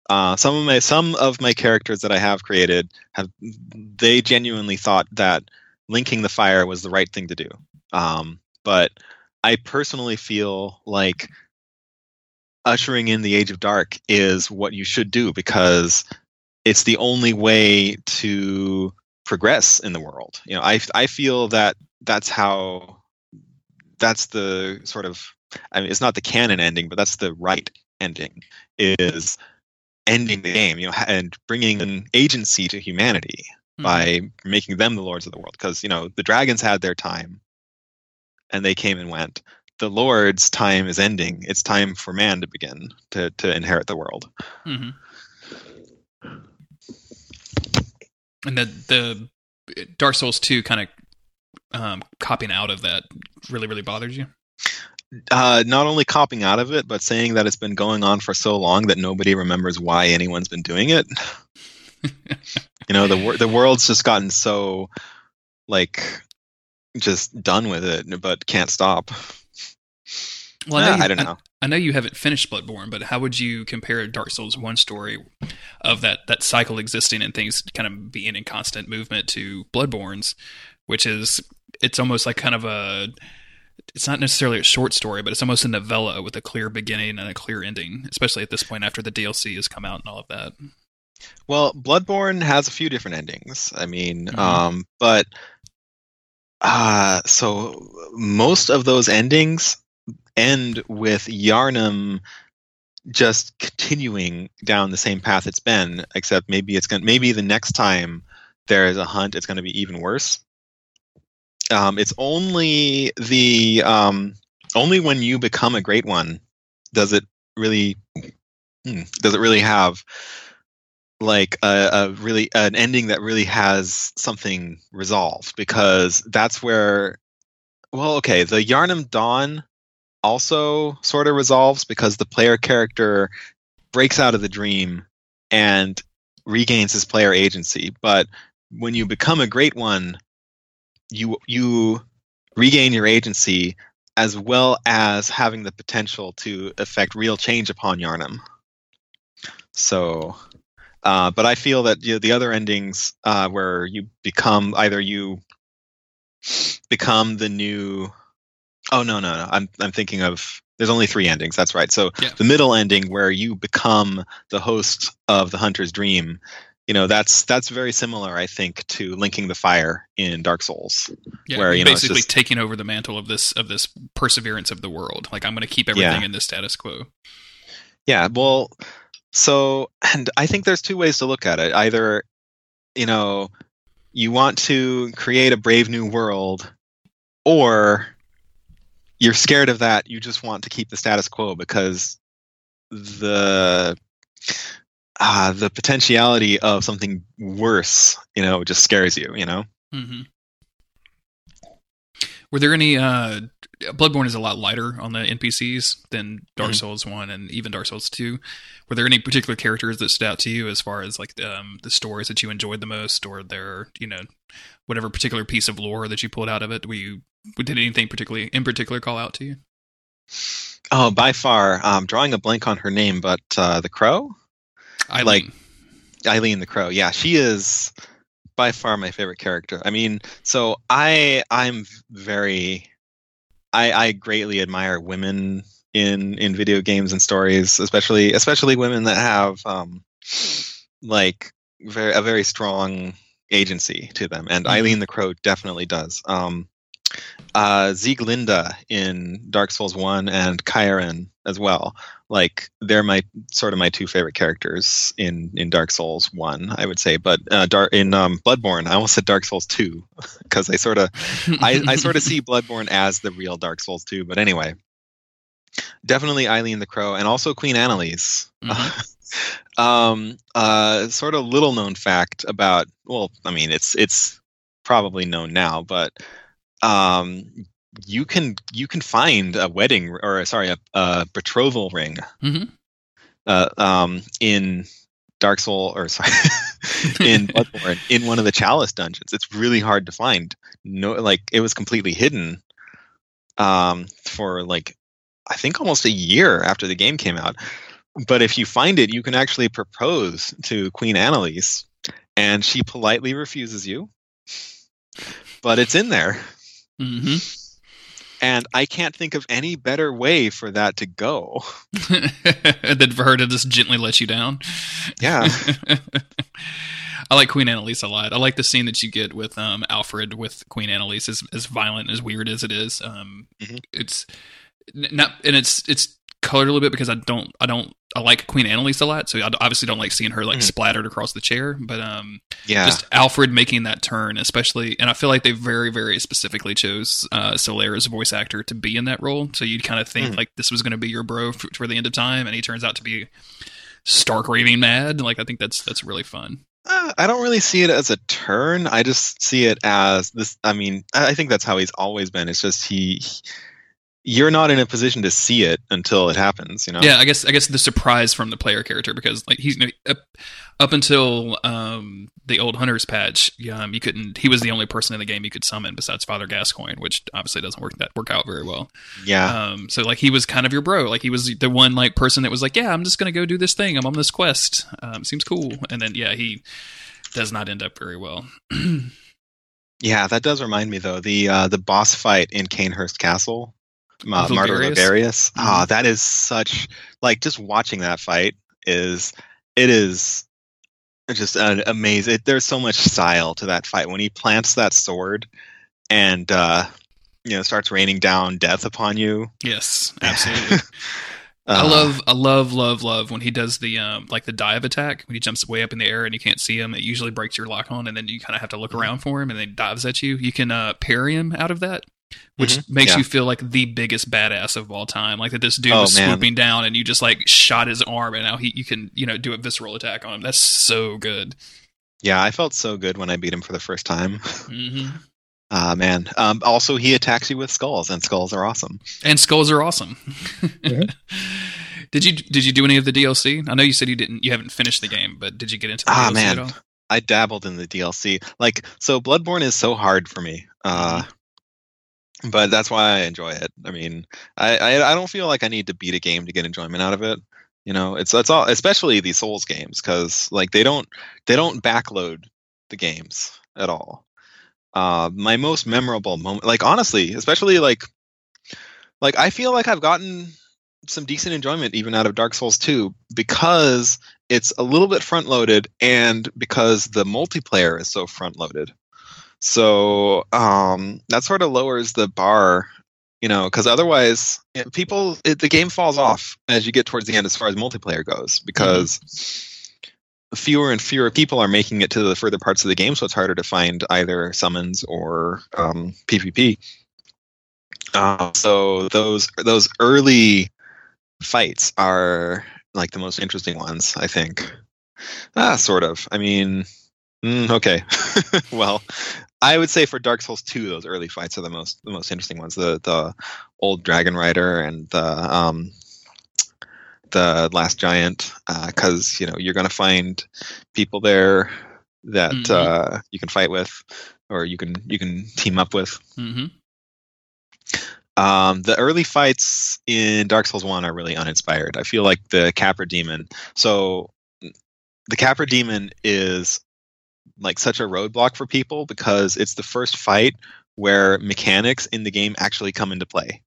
Uh, some of my some of my characters that I have created have they genuinely thought that linking the fire was the right thing to do. Um, but I personally feel like ushering in the age of dark is what you should do because it's the only way to progress in the world. You know, I I feel that that's how that's the sort of I mean it's not the canon ending, but that's the right ending is ending the game, you know, and bringing an agency to humanity mm-hmm. by making them the lords of the world because you know the dragons had their time and they came and went the lord's time is ending it's time for man to begin to, to inherit the world mm-hmm. and the the Dark Souls two kind of um, copying out of that really really bothers you. Uh, not only copying out of it, but saying that it's been going on for so long that nobody remembers why anyone's been doing it. you know, the the world's just gotten so like just done with it, but can't stop. Well, I, know you, I don't know. I, I, know you haven't finished Bloodborne, but how would you compare Dark Souls one story of that that cycle existing and things kind of being in constant movement to Bloodborne's, which is it's almost like kind of a it's not necessarily a short story, but it's almost a novella with a clear beginning and a clear ending, especially at this point after the DLC has come out and all of that. Well, Bloodborne has a few different endings. I mean, mm-hmm. um, but uh, so most of those endings end with Yharnam just continuing down the same path it's been, except maybe it's going maybe the next time there is a hunt, it's going to be even worse. Um, it's only the um, only when you become a great one does it really hmm, does it really have like a, a, really an ending that really has something resolved because that's where well okay the Yharnam Dawn also sort of resolves because the player character breaks out of the dream and regains his player agency. But when you become a great one, you you regain your agency as well as having the potential to affect real change upon Yharnam. So, uh, but I feel that you know, the other endings uh, where you become either you become the new Oh no, no, no. I'm I'm thinking of there's only three endings. That's right. So yeah. the middle ending where you become the host of the hunter's dream, you know, that's that's very similar, I think, to linking the fire in Dark Souls. Yeah, where you know, basically just, taking over the mantle of this of this perseverance of the world. Like I'm going to keep everything yeah. in the status quo. Yeah. Well, so and I think there's two ways to look at it. Either, you know, you want to create a brave new world, or you're scared of that. You just want to keep the status quo because the uh, the potentiality of something worse, you know, just scares you. You know. Mm-hmm. Were there any uh, Bloodborne is a lot lighter on the NPCs than Dark Mhm. Souls one and even Dark Souls two. Were there any particular characters that stood out to you as far as like um, the stories that you enjoyed the most, or their you know whatever particular piece of lore that you pulled out of it? Were you did anything particularly in particular call out to you? Oh, by far, um, drawing a blank on her name, but uh, the crow, Eileen. Like Eileen the crow. Yeah, she is by far my favorite character. I mean, so I I'm very I I greatly admire women in in video games and stories, especially especially women that have um like very a very strong agency to them, and Mhm. Eileen the crow definitely does. Um, uh, Sieglinde in Dark Souls One and Ciaran as well. Like they're my sort of my two favorite characters in in Dark Souls One, I would say. But uh, Dark in um, Bloodborne, I almost said Dark Souls Two because I sort of I, I sort of see Bloodborne as the real Dark Souls 2, but anyway. Definitely Eileen the Crow and also Queen Annalise. um, uh, sort of little known fact about well, I mean it's it's probably known now, but um, you can you can find a wedding or sorry a, a betrothal ring Mhm. uh, um, in Dark Soul or sorry in Bloodborne in one of the Chalice dungeons. It's really hard to find. No, like it was completely hidden um, for like I think almost a year after the game came out. But if you find it, you can actually propose to Queen Annalise, and she politely refuses you. But it's in there, hmm and I can't think of any better way for that to go. than for her to just gently let you down. Yeah. I like Queen Annalise a lot. I like the scene that you get with um, Alfred with Queen Annalise, as as violent as weird as it is. Um, Mhm. It's not, and it's it's colored a little bit because I don't I don't I like Queen Annalise a lot, so I obviously don't like seeing her like Mhm. splattered across the chair. But um, Yeah. just Alfred making that turn, especially, and I feel like they very, very specifically chose uh, Solaire's voice actor to be in that role. So you'd kind of think Mm. like this was going to be your bro for, for the end of time, and he turns out to be stark raving mad. Like I think that's that's really fun. Uh, I don't really see it as a turn. I just see it as this. I mean, I think that's how he's always been. It's just he. You're not in a position to see it until it happens. You know. Yeah, I guess I guess the surprise from the player character because like he's up, up until um, the old hunters patch, um, you couldn't. He was the only person in the game you could summon besides Father Gascoigne, which obviously doesn't work that work out very well. Yeah. Um, so like he was kind of your bro. Like he was the one like person that was like, yeah, I'm just gonna go do this thing. I'm on this quest. Um, seems cool. And then yeah, he does not end up very well. Yeah, that does remind me though the uh, the boss fight in Cainhurst Castle, uh, Martyr? Logarius. Ah, that is such like just watching that fight is it is just an amazing. It, there's so much style to that fight when he plants that sword and uh, you know starts raining down death upon you. yes, absolutely. Uh, I love, I love, love, love when he does the um, like the dive attack when he jumps way up in the air and you can't see him. It usually breaks your lock on, and then you kind of have to look around for him, and then he dives at you. You can uh, parry him out of that, which Mhm, makes yeah. you feel like the biggest badass of all time. Like that, this dude Oh, was man. swooping down, and you just like shot his arm, and now he you can you know do a visceral attack on him. That's so good. Yeah, I felt so good when I beat him for the first time. hmm Ah, man. Um, also, he attacks you with skulls, and skulls are awesome. And skulls are awesome. did you did you do any of the DLC? I know you said you didn't. You haven't finished the game, but did you get into the Ah, DLC man. at all? I dabbled in the DLC. Like, so Bloodborne is so hard for me. Uh, but that's why I enjoy it. I mean, I, I I don't feel like I need to beat a game to get enjoyment out of it. You know, it's that's all, especially these Souls games, because like they don't they don't backload the games at all. Uh, my most memorable moment, like honestly, especially like like I feel like I've gotten some decent enjoyment even out of Dark Souls 2 because it's a little bit front loaded and because the multiplayer is so front loaded. So um, that sort of lowers the bar, you know, because otherwise people it, the game falls off as you get towards the end as far as multiplayer goes because fewer and fewer people are making it to the further parts of the game, so it's harder to find either summons or um, PvP. Uh, so those those early fights are like the most interesting ones, I think. Ah, sort of. I mean, Mm, okay. well, I would say for Dark Souls 2, those early fights are the most the most interesting ones. The the old Dragon Rider and the um, the Last Giant, because uh, you know you're going to find people there that mm-hmm. uh, you can fight with, or you can you can team up with. Mm-hmm. Um, the early fights in Dark Souls One are really uninspired. I feel like the Capra Demon. So the Capra Demon is like such a roadblock for people because it's the first fight where mechanics in the game actually come into play.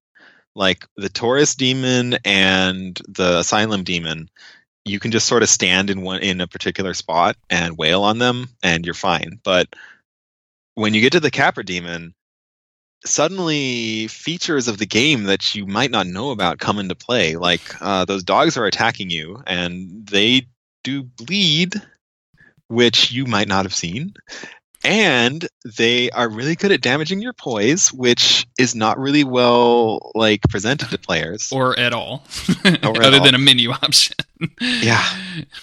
Like the Taurus Demon and the Asylum Demon, you can just sort of stand in one in a particular spot and wail on them, and you're fine. But when you get to the Capra Demon, suddenly features of the game that you might not know about come into play. Like uh, those dogs are attacking you, and they do bleed, which you might not have seen. And they are really good at damaging your poise, which is not really well like presented to players, or at all, or other all. than a menu option. yeah,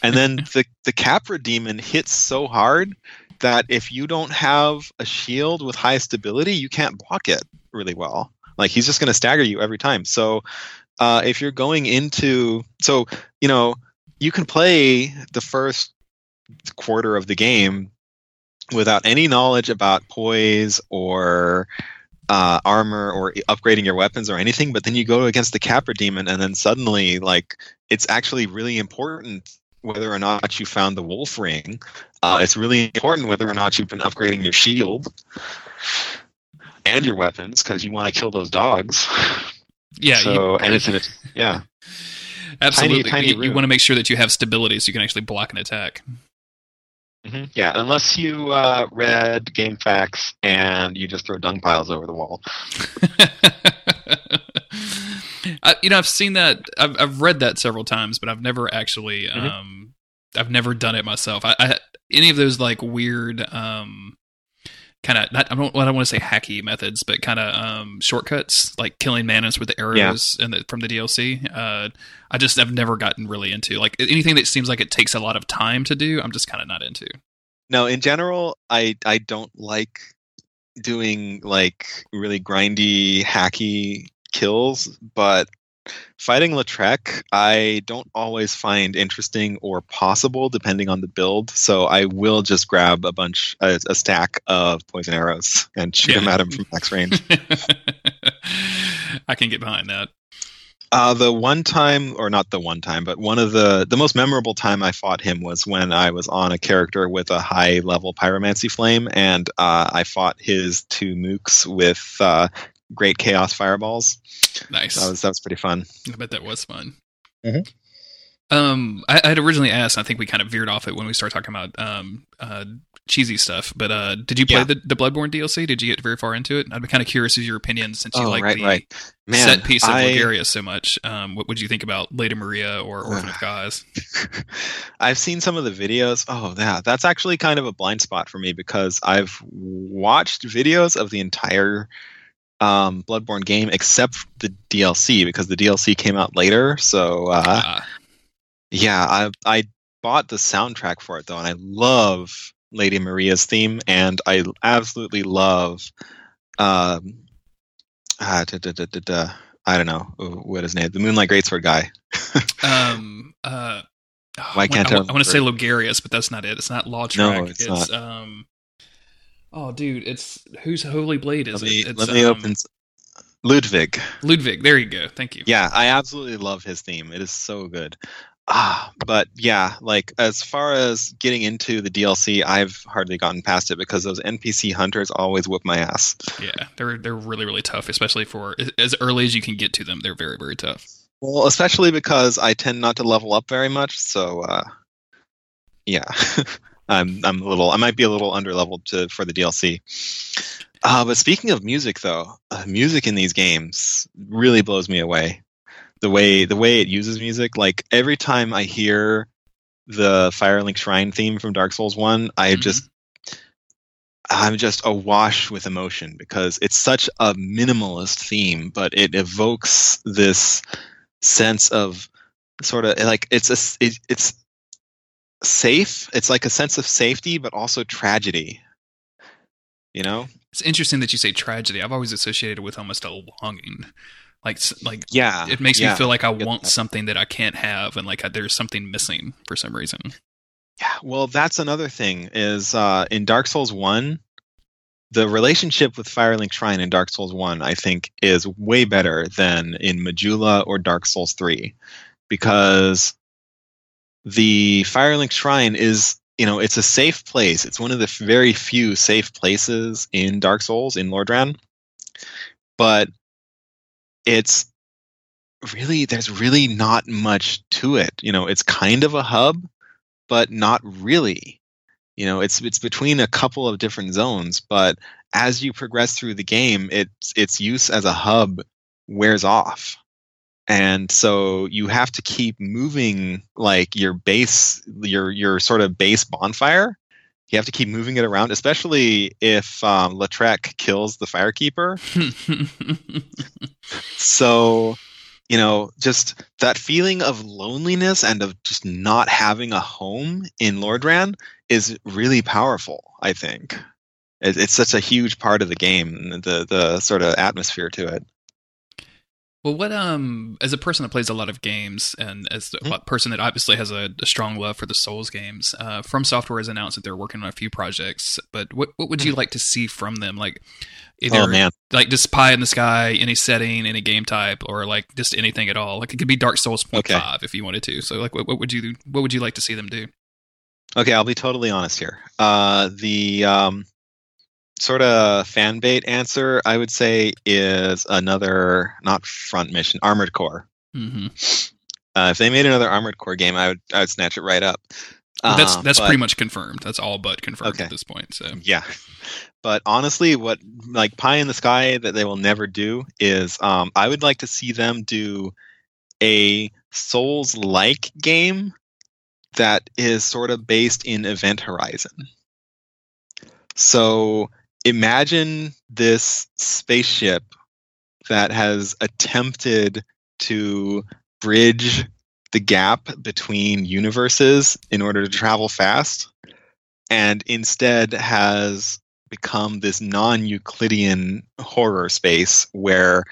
and then the the Capra demon hits so hard that if you don't have a shield with high stability, you can't block it really well. Like he's just going to stagger you every time. So uh, if you're going into, so you know, you can play the first quarter of the game without any knowledge about poise or uh, armor or upgrading your weapons or anything, but then you go against the Capra demon, and then suddenly, like, it's actually really important whether or not you found the wolf ring. Uh, it's really important whether or not you've been upgrading your shield and your weapons because you want to kill those dogs. Yeah. So you, and it's in it. Yeah. Absolutely. Tiny, tiny you, you, want to make sure that you have stability so you can actually block an attack. Mm-hmm. Yeah, unless you uh, read GameFAQs and you just throw dung piles over the wall. I, you know, I've seen that. I've, I've read that several times, but I've never actually. Mm-hmm. Um, I've never done it myself. I, I any of those like weird, um, kind of. I don't. I don't want to say hacky methods, but kind of um, shortcuts, like killing Manus with the arrows yeah. and the, from the DLC. Uh, I just I've never gotten really into like anything that seems like it takes a lot of time to do. I'm just kind of not into. No, in general, I I don't like doing like really grindy, hacky kills, but fighting Lautrec, I don't always find interesting or possible depending on the build. So I will just grab a bunch, a, a stack of poison arrows and shoot yeah. them at him from max range. I can get behind that. Uh, the one time, or not the one time, but one of the the most memorable time I fought him was when I was on a character with a high level pyromancy flame, and uh, I fought his two mooks with uh, great chaos fireballs. Nice. That was that was pretty fun. I bet that was fun. Mm-hmm. Um, I, I, had originally asked. I think we kind of veered off it when we started talking about um uh cheesy stuff. But uh, did you play yeah. the the Bloodborne DLC? Did you get very far into it? I'd be kind of curious as your opinion since you oh, like right, the right. Man, set piece of I, Logarius so much. Um, what would you think about Lady Maria or Orphan of Kos? I've seen some of the videos. Oh, yeah, that's actually kind of a blind spot for me because I've watched videos of the entire um, Bloodborne game except the DLC because the DLC came out later. So uh, uh. yeah, I I bought the soundtrack for it though, and I love Lady Maria's theme, and I absolutely love. Um, uh, da, da, da, I don't know what his name. The Moonlight Greatsword guy. um. Uh. Why can't I, I, I want to say Logarius, but that's not it. It's not Lautrec. No, it's, it's not. um Oh, dude, it's whose Holy Blade is let me, it? It's, let me um, open. Ludwig. Ludwig. There you go. Thank you. Yeah, I absolutely love his theme. It is so good. Ah, but yeah, like as far as getting into the DLC, I've hardly gotten past it because those NPC hunters always whip my ass. Yeah, they're they're really really tough, especially for as early as you can get to them. They're very very tough. Well, especially because I tend not to level up very much, so uh, yeah. I'm I'm a little I might be a little under leveled to for the DLC. Uh, but speaking of music, though, uh, music in these games really blows me away. The way the way it uses music, like every time I hear the Firelink Shrine theme from Dark Souls One, I mm-hmm. just I'm just awash with emotion because it's such a minimalist theme, but it evokes this sense of sort of like it's a it, it's safe. It's like a sense of safety, but also tragedy. You know? It's interesting that you say tragedy. I've always associated it with almost a longing. Like, like yeah, it makes yeah, me feel like I want that. something that I can't have, and like I, there's something missing for some reason. Yeah, well, that's another thing is uh, in Dark Souls One, the relationship with Firelink Shrine in Dark Souls One, I think, is way better than in Majula or Dark Souls Three, because the Firelink Shrine is, you know, it's a safe place. It's one of the very few safe places in Dark Souls in Lordran, but it's really there's really not much to it. You know, it's kind of a hub but not really. You know, it's it's between a couple of different zones, but as you progress through the game, its its use as a hub wears off. And so you have to keep moving like your base your your sort of base bonfire. You have to keep moving it around, especially if um, Lautrec kills the firekeeper. So, you know, just that feeling of loneliness and of just not having a home in Lordran is really powerful, I think. It, it's such a huge part of the game, the the sort of atmosphere to it. Well, what um, as a person that plays a lot of games, and as a Mhm. person that obviously has a, a strong love for the Souls games, uh, From Software has announced that they're working on a few projects. But what what would you like to see from them? Like either oh man, like just pie in the sky, any setting, any game type, or like just anything at all. Like it could be Dark Souls point Okay. five if you wanted to. So like, what, what would you what would you like to see them do? Okay, I'll be totally honest here. Uh, the um, sort of fan bait answer I would say is another not front mission, Armored Core. hmm Uh, if they made another Armored Core game, I would I would snatch it right up. that's Uh, that's but- pretty much confirmed. That's all but confirmed Okay. at this point. So Yeah. But honestly, what like pie in the sky that they will never do is um, I would like to see them do a Souls like game that is sort of based in Event Horizon. So imagine this spaceship that has attempted to bridge the gap between universes in order to travel fast and instead has become this non-Euclidean horror space where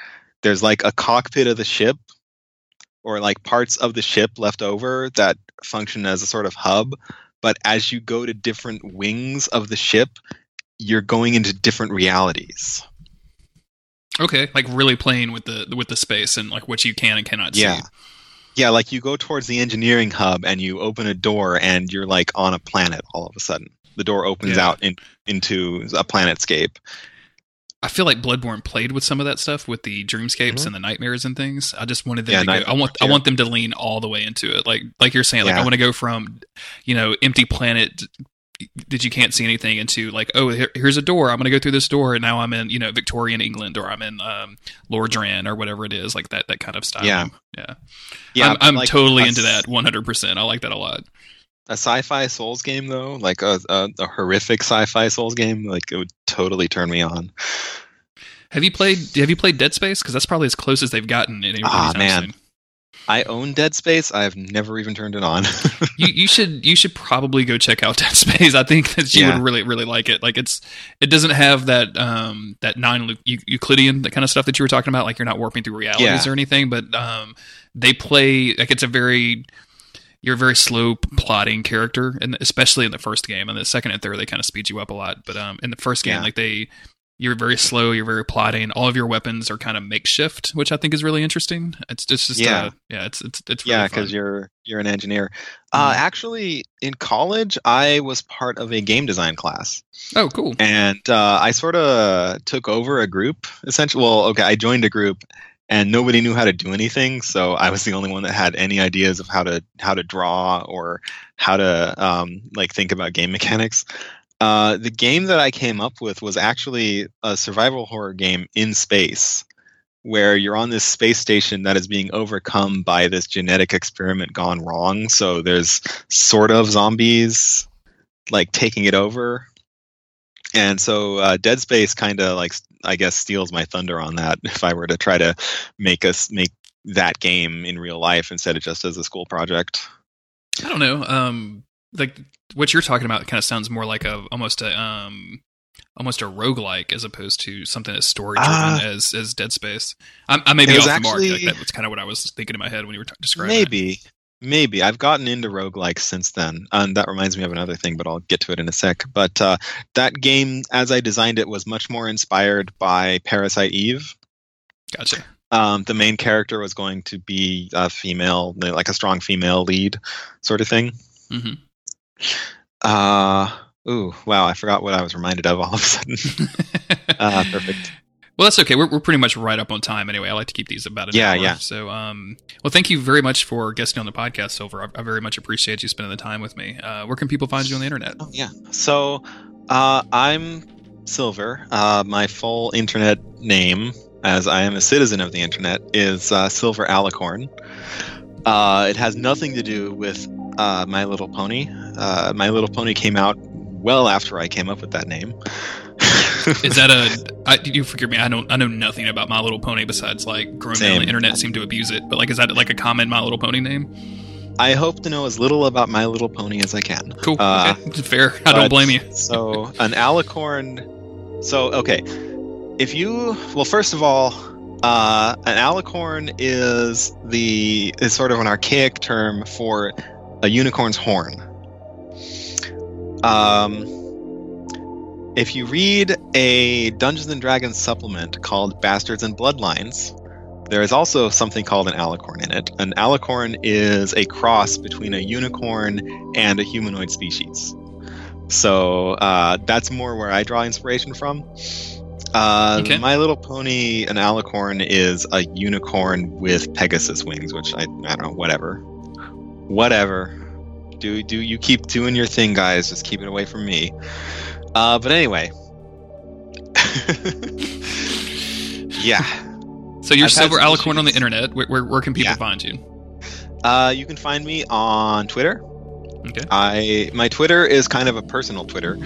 there's like a cockpit of the ship or like parts of the ship left over that function as a sort of hub but as you go to different wings of the ship you're going into different realities okay, like really playing with the with the space and like what you can and cannot yeah see. yeah Yeah, like you go towards the engineering hub and you open a door and you're like on a planet all of a sudden the door opens Yeah. out in, into a planetscape I feel like Bloodborne played with some of that stuff with the dreamscapes Mhm. and the nightmares and things. I just wanted them Yeah, to go. I want I want them to lean all the way into it. Like like you're saying, like I want to go from you know empty planet that you can't see anything into like oh here, here's a door I'm going to go through this door and now I'm in you know Victorian England or I'm in um, Lordran or whatever it is like that that kind of style. Yeah. yeah. yeah I'm, I'm like totally a into that 100. percent I like that a lot. a sci-fi souls game though like a, a, a horrific sci-fi souls game like it would totally turn me on Have you played Have you played Dead Space? Because that's probably as close as they've gotten. In any Ah, man. soon. I own dead space i've never even turned it on you you should you should probably go check out Dead Space. I think that you Yeah. would really really like it. Like it's it doesn't have that um that non Euclidean that kind of stuff that you were talking about. Like you're not warping through realities Yeah. or anything, but um they play like it's a very you're a very slow plotting character, and especially in the first game. And the second and third, they kind of speed you up a lot. But um, in the first game, Yeah. like they, you're very slow. You're very plotting. All of your weapons are kind of makeshift, which I think is really interesting. It's just, just Yeah. uh, yeah, it's it's it's really yeah because you're you're an engineer uh, Mhm. actually in college i was part of a game design class oh cool. and uh, i sort of took over a group essentially well okay i joined a group and nobody knew how to do anything so i was the only one that had any ideas of how to how to draw or how to um, like think about game mechanics uh, the game that i came up with was actually a survival horror game in space where you're on this space station that is being overcome by this genetic experiment gone wrong so there's sort of zombies like taking it over and so uh, Dead Space kind of like I guess steals my thunder on that. If I were to try to make us make that game in real life instead of just as a school project. I don't know. Um, like what you're talking about kind of sounds more like a almost a um almost a roguelike as opposed to something as story driven Uh, as as Dead Space. I, I may be off was the mark. Like, that was kind of what I was thinking in my head when you were t- describing. it. Maybe. Maybe. I've gotten into roguelikes since then. And that reminds me of another thing, but I'll get to it in a sec. But uh, that game, as I designed it, was much more inspired by Parasite Eve. Gotcha. Um, the main character was going to be a female, like a strong female lead sort of thing. hmm Uh, ooh, wow, I forgot what I was reminded of all of a sudden. uh, perfect. Well, that's okay. We're, we're pretty much right up on time anyway. I like to keep these about an Yeah, hour. yeah. So, um, well, thank you very much for guesting on the podcast, Silver. I, I very much appreciate you spending the time with me. Uh, where can people find you on the internet? Oh, yeah. So, uh, I'm Silver. Uh, my full internet name, as I am a citizen of the internet, is uh, Silver Alicorn. Uh, it has nothing to do with uh, My Little Pony. Uh, My Little Pony came out well after I came up with that name. Is that a? I, you forgive me. I don't. I know nothing about My Little Pony besides like grown men on the internet seem to abuse it. But like, is that like a common My Little Pony name? I hope to know as little about My Little Pony as I can. Cool. Uh, okay. Fair. I don't blame you. so an alicorn. So okay, if you well, first of all, uh, an alicorn is the is sort of an archaic term for a unicorn's horn. Um, if you read a Dungeons and Dragons supplement called Bastards and Bloodlines, there is also something called an alicorn in it. An alicorn is a cross between a unicorn and a humanoid species. So uh, that's more where I draw inspiration from. Uh, Okay. My Little Pony, an alicorn, is a unicorn with Pegasus wings, which I, I don't know, whatever. Whatever. Do, do you keep doing your thing, guys? Just keep it away from me. Uh, but anyway. yeah. So you're I've some Alicorn on the internet. Where, where, where can people Yeah. find you? Uh, you can find me on Twitter. Okay. I my Twitter is kind of a personal Twitter,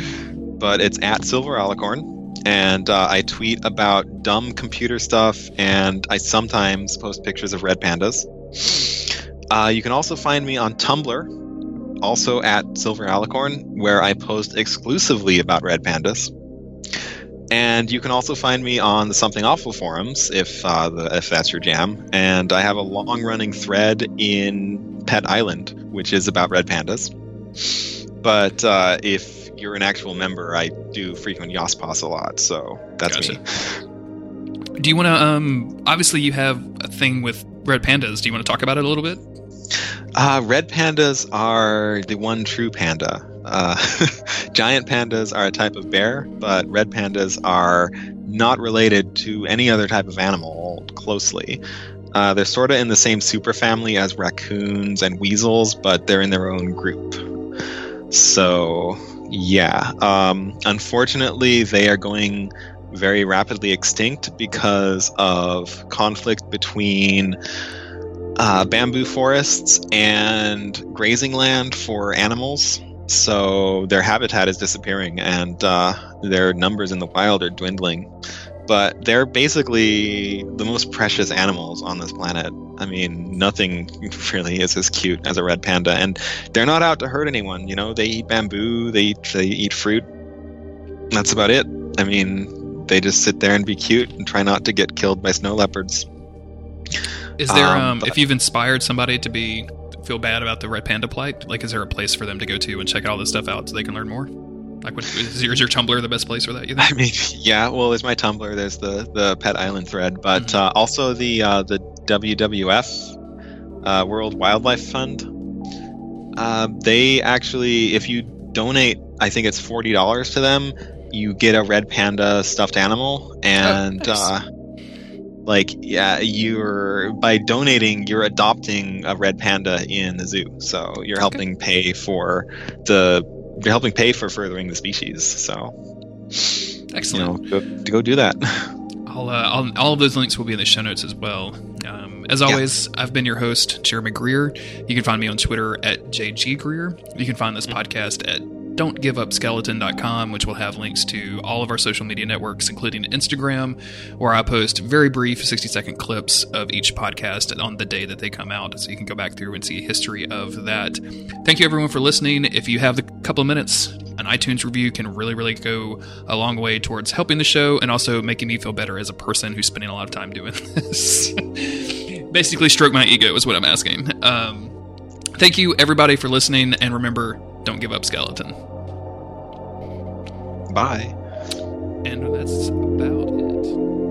but it's at Silver Alicorn, and uh, I tweet about dumb computer stuff, and I sometimes post pictures of red pandas. Uh, you can also find me on Tumblr, also at Silver Alicorn, where I post exclusively about red pandas. And you can also find me on the Something Awful forums if uh, the, if that's your jam. And I have a long running thread in Pet Island, which is about red pandas. But uh, if you're an actual member, I do frequent YOSPOS a lot, so that's Gotcha. me. Do you want to? Um, obviously, you have a thing with red pandas. Do you want to talk about it a little bit? Uh, red pandas are the one true panda. Uh, giant pandas are a type of bear, but red pandas are not related to any other type of animal closely. Uh, they're sort of in the same superfamily as raccoons and weasels, but they're in their own group. So, yeah. Um, unfortunately, they are going very rapidly extinct because of conflict between uh, bamboo forests and grazing land for animals. So their habitat is disappearing and uh, their numbers in the wild are dwindling. But they're basically the most precious animals on this planet. I mean, nothing really is as cute as a red panda, and they're not out to hurt anyone. You know, they eat bamboo, they eat, they eat fruit. That's about it. I mean, they just sit there and be cute and try not to get killed by snow leopards. Is there, Um, um, but- if you've inspired somebody to be feel bad about the red panda plight, like, is there a place for them to go to and check all this stuff out so they can learn more? Like, what, is, your, is your Tumblr the best place for that? You think? I mean, yeah. Well, there's my Tumblr. There's the the Pet Island thread, but Mhm. uh, also the uh, the WWF uh, World Wildlife Fund. Uh, they actually, if you donate, I think it's forty dollars to them, you get a red panda stuffed animal, and Oh, nice. uh, like yeah, you're by donating, you're adopting a red panda in the zoo. So you're helping pay for the you're helping pay for furthering the species. So you Excellent. know, go, go do that. I'll, uh, I'll, all of those links will be in the show notes as well. Um, as always, I've been your host, Jeremy Greer. You can find me on Twitter at JGGreer. You can find this Mm-hmm. podcast at don'tgiveupskeleton.com, which will have links to all of our social media networks, including Instagram, where I post very brief 60 second clips of each podcast on the day that they come out. So you can go back through and see history of that. Thank you, everyone, for listening. If you have a couple of minutes, an iTunes review can really, really go a long way towards helping the show and also making me feel better as a person who's spending a lot of time doing this. Basically, stroke my ego is what I'm asking. Um, thank you, everybody, for listening. And remember, don't give up, skeleton. Bye. And that's about it.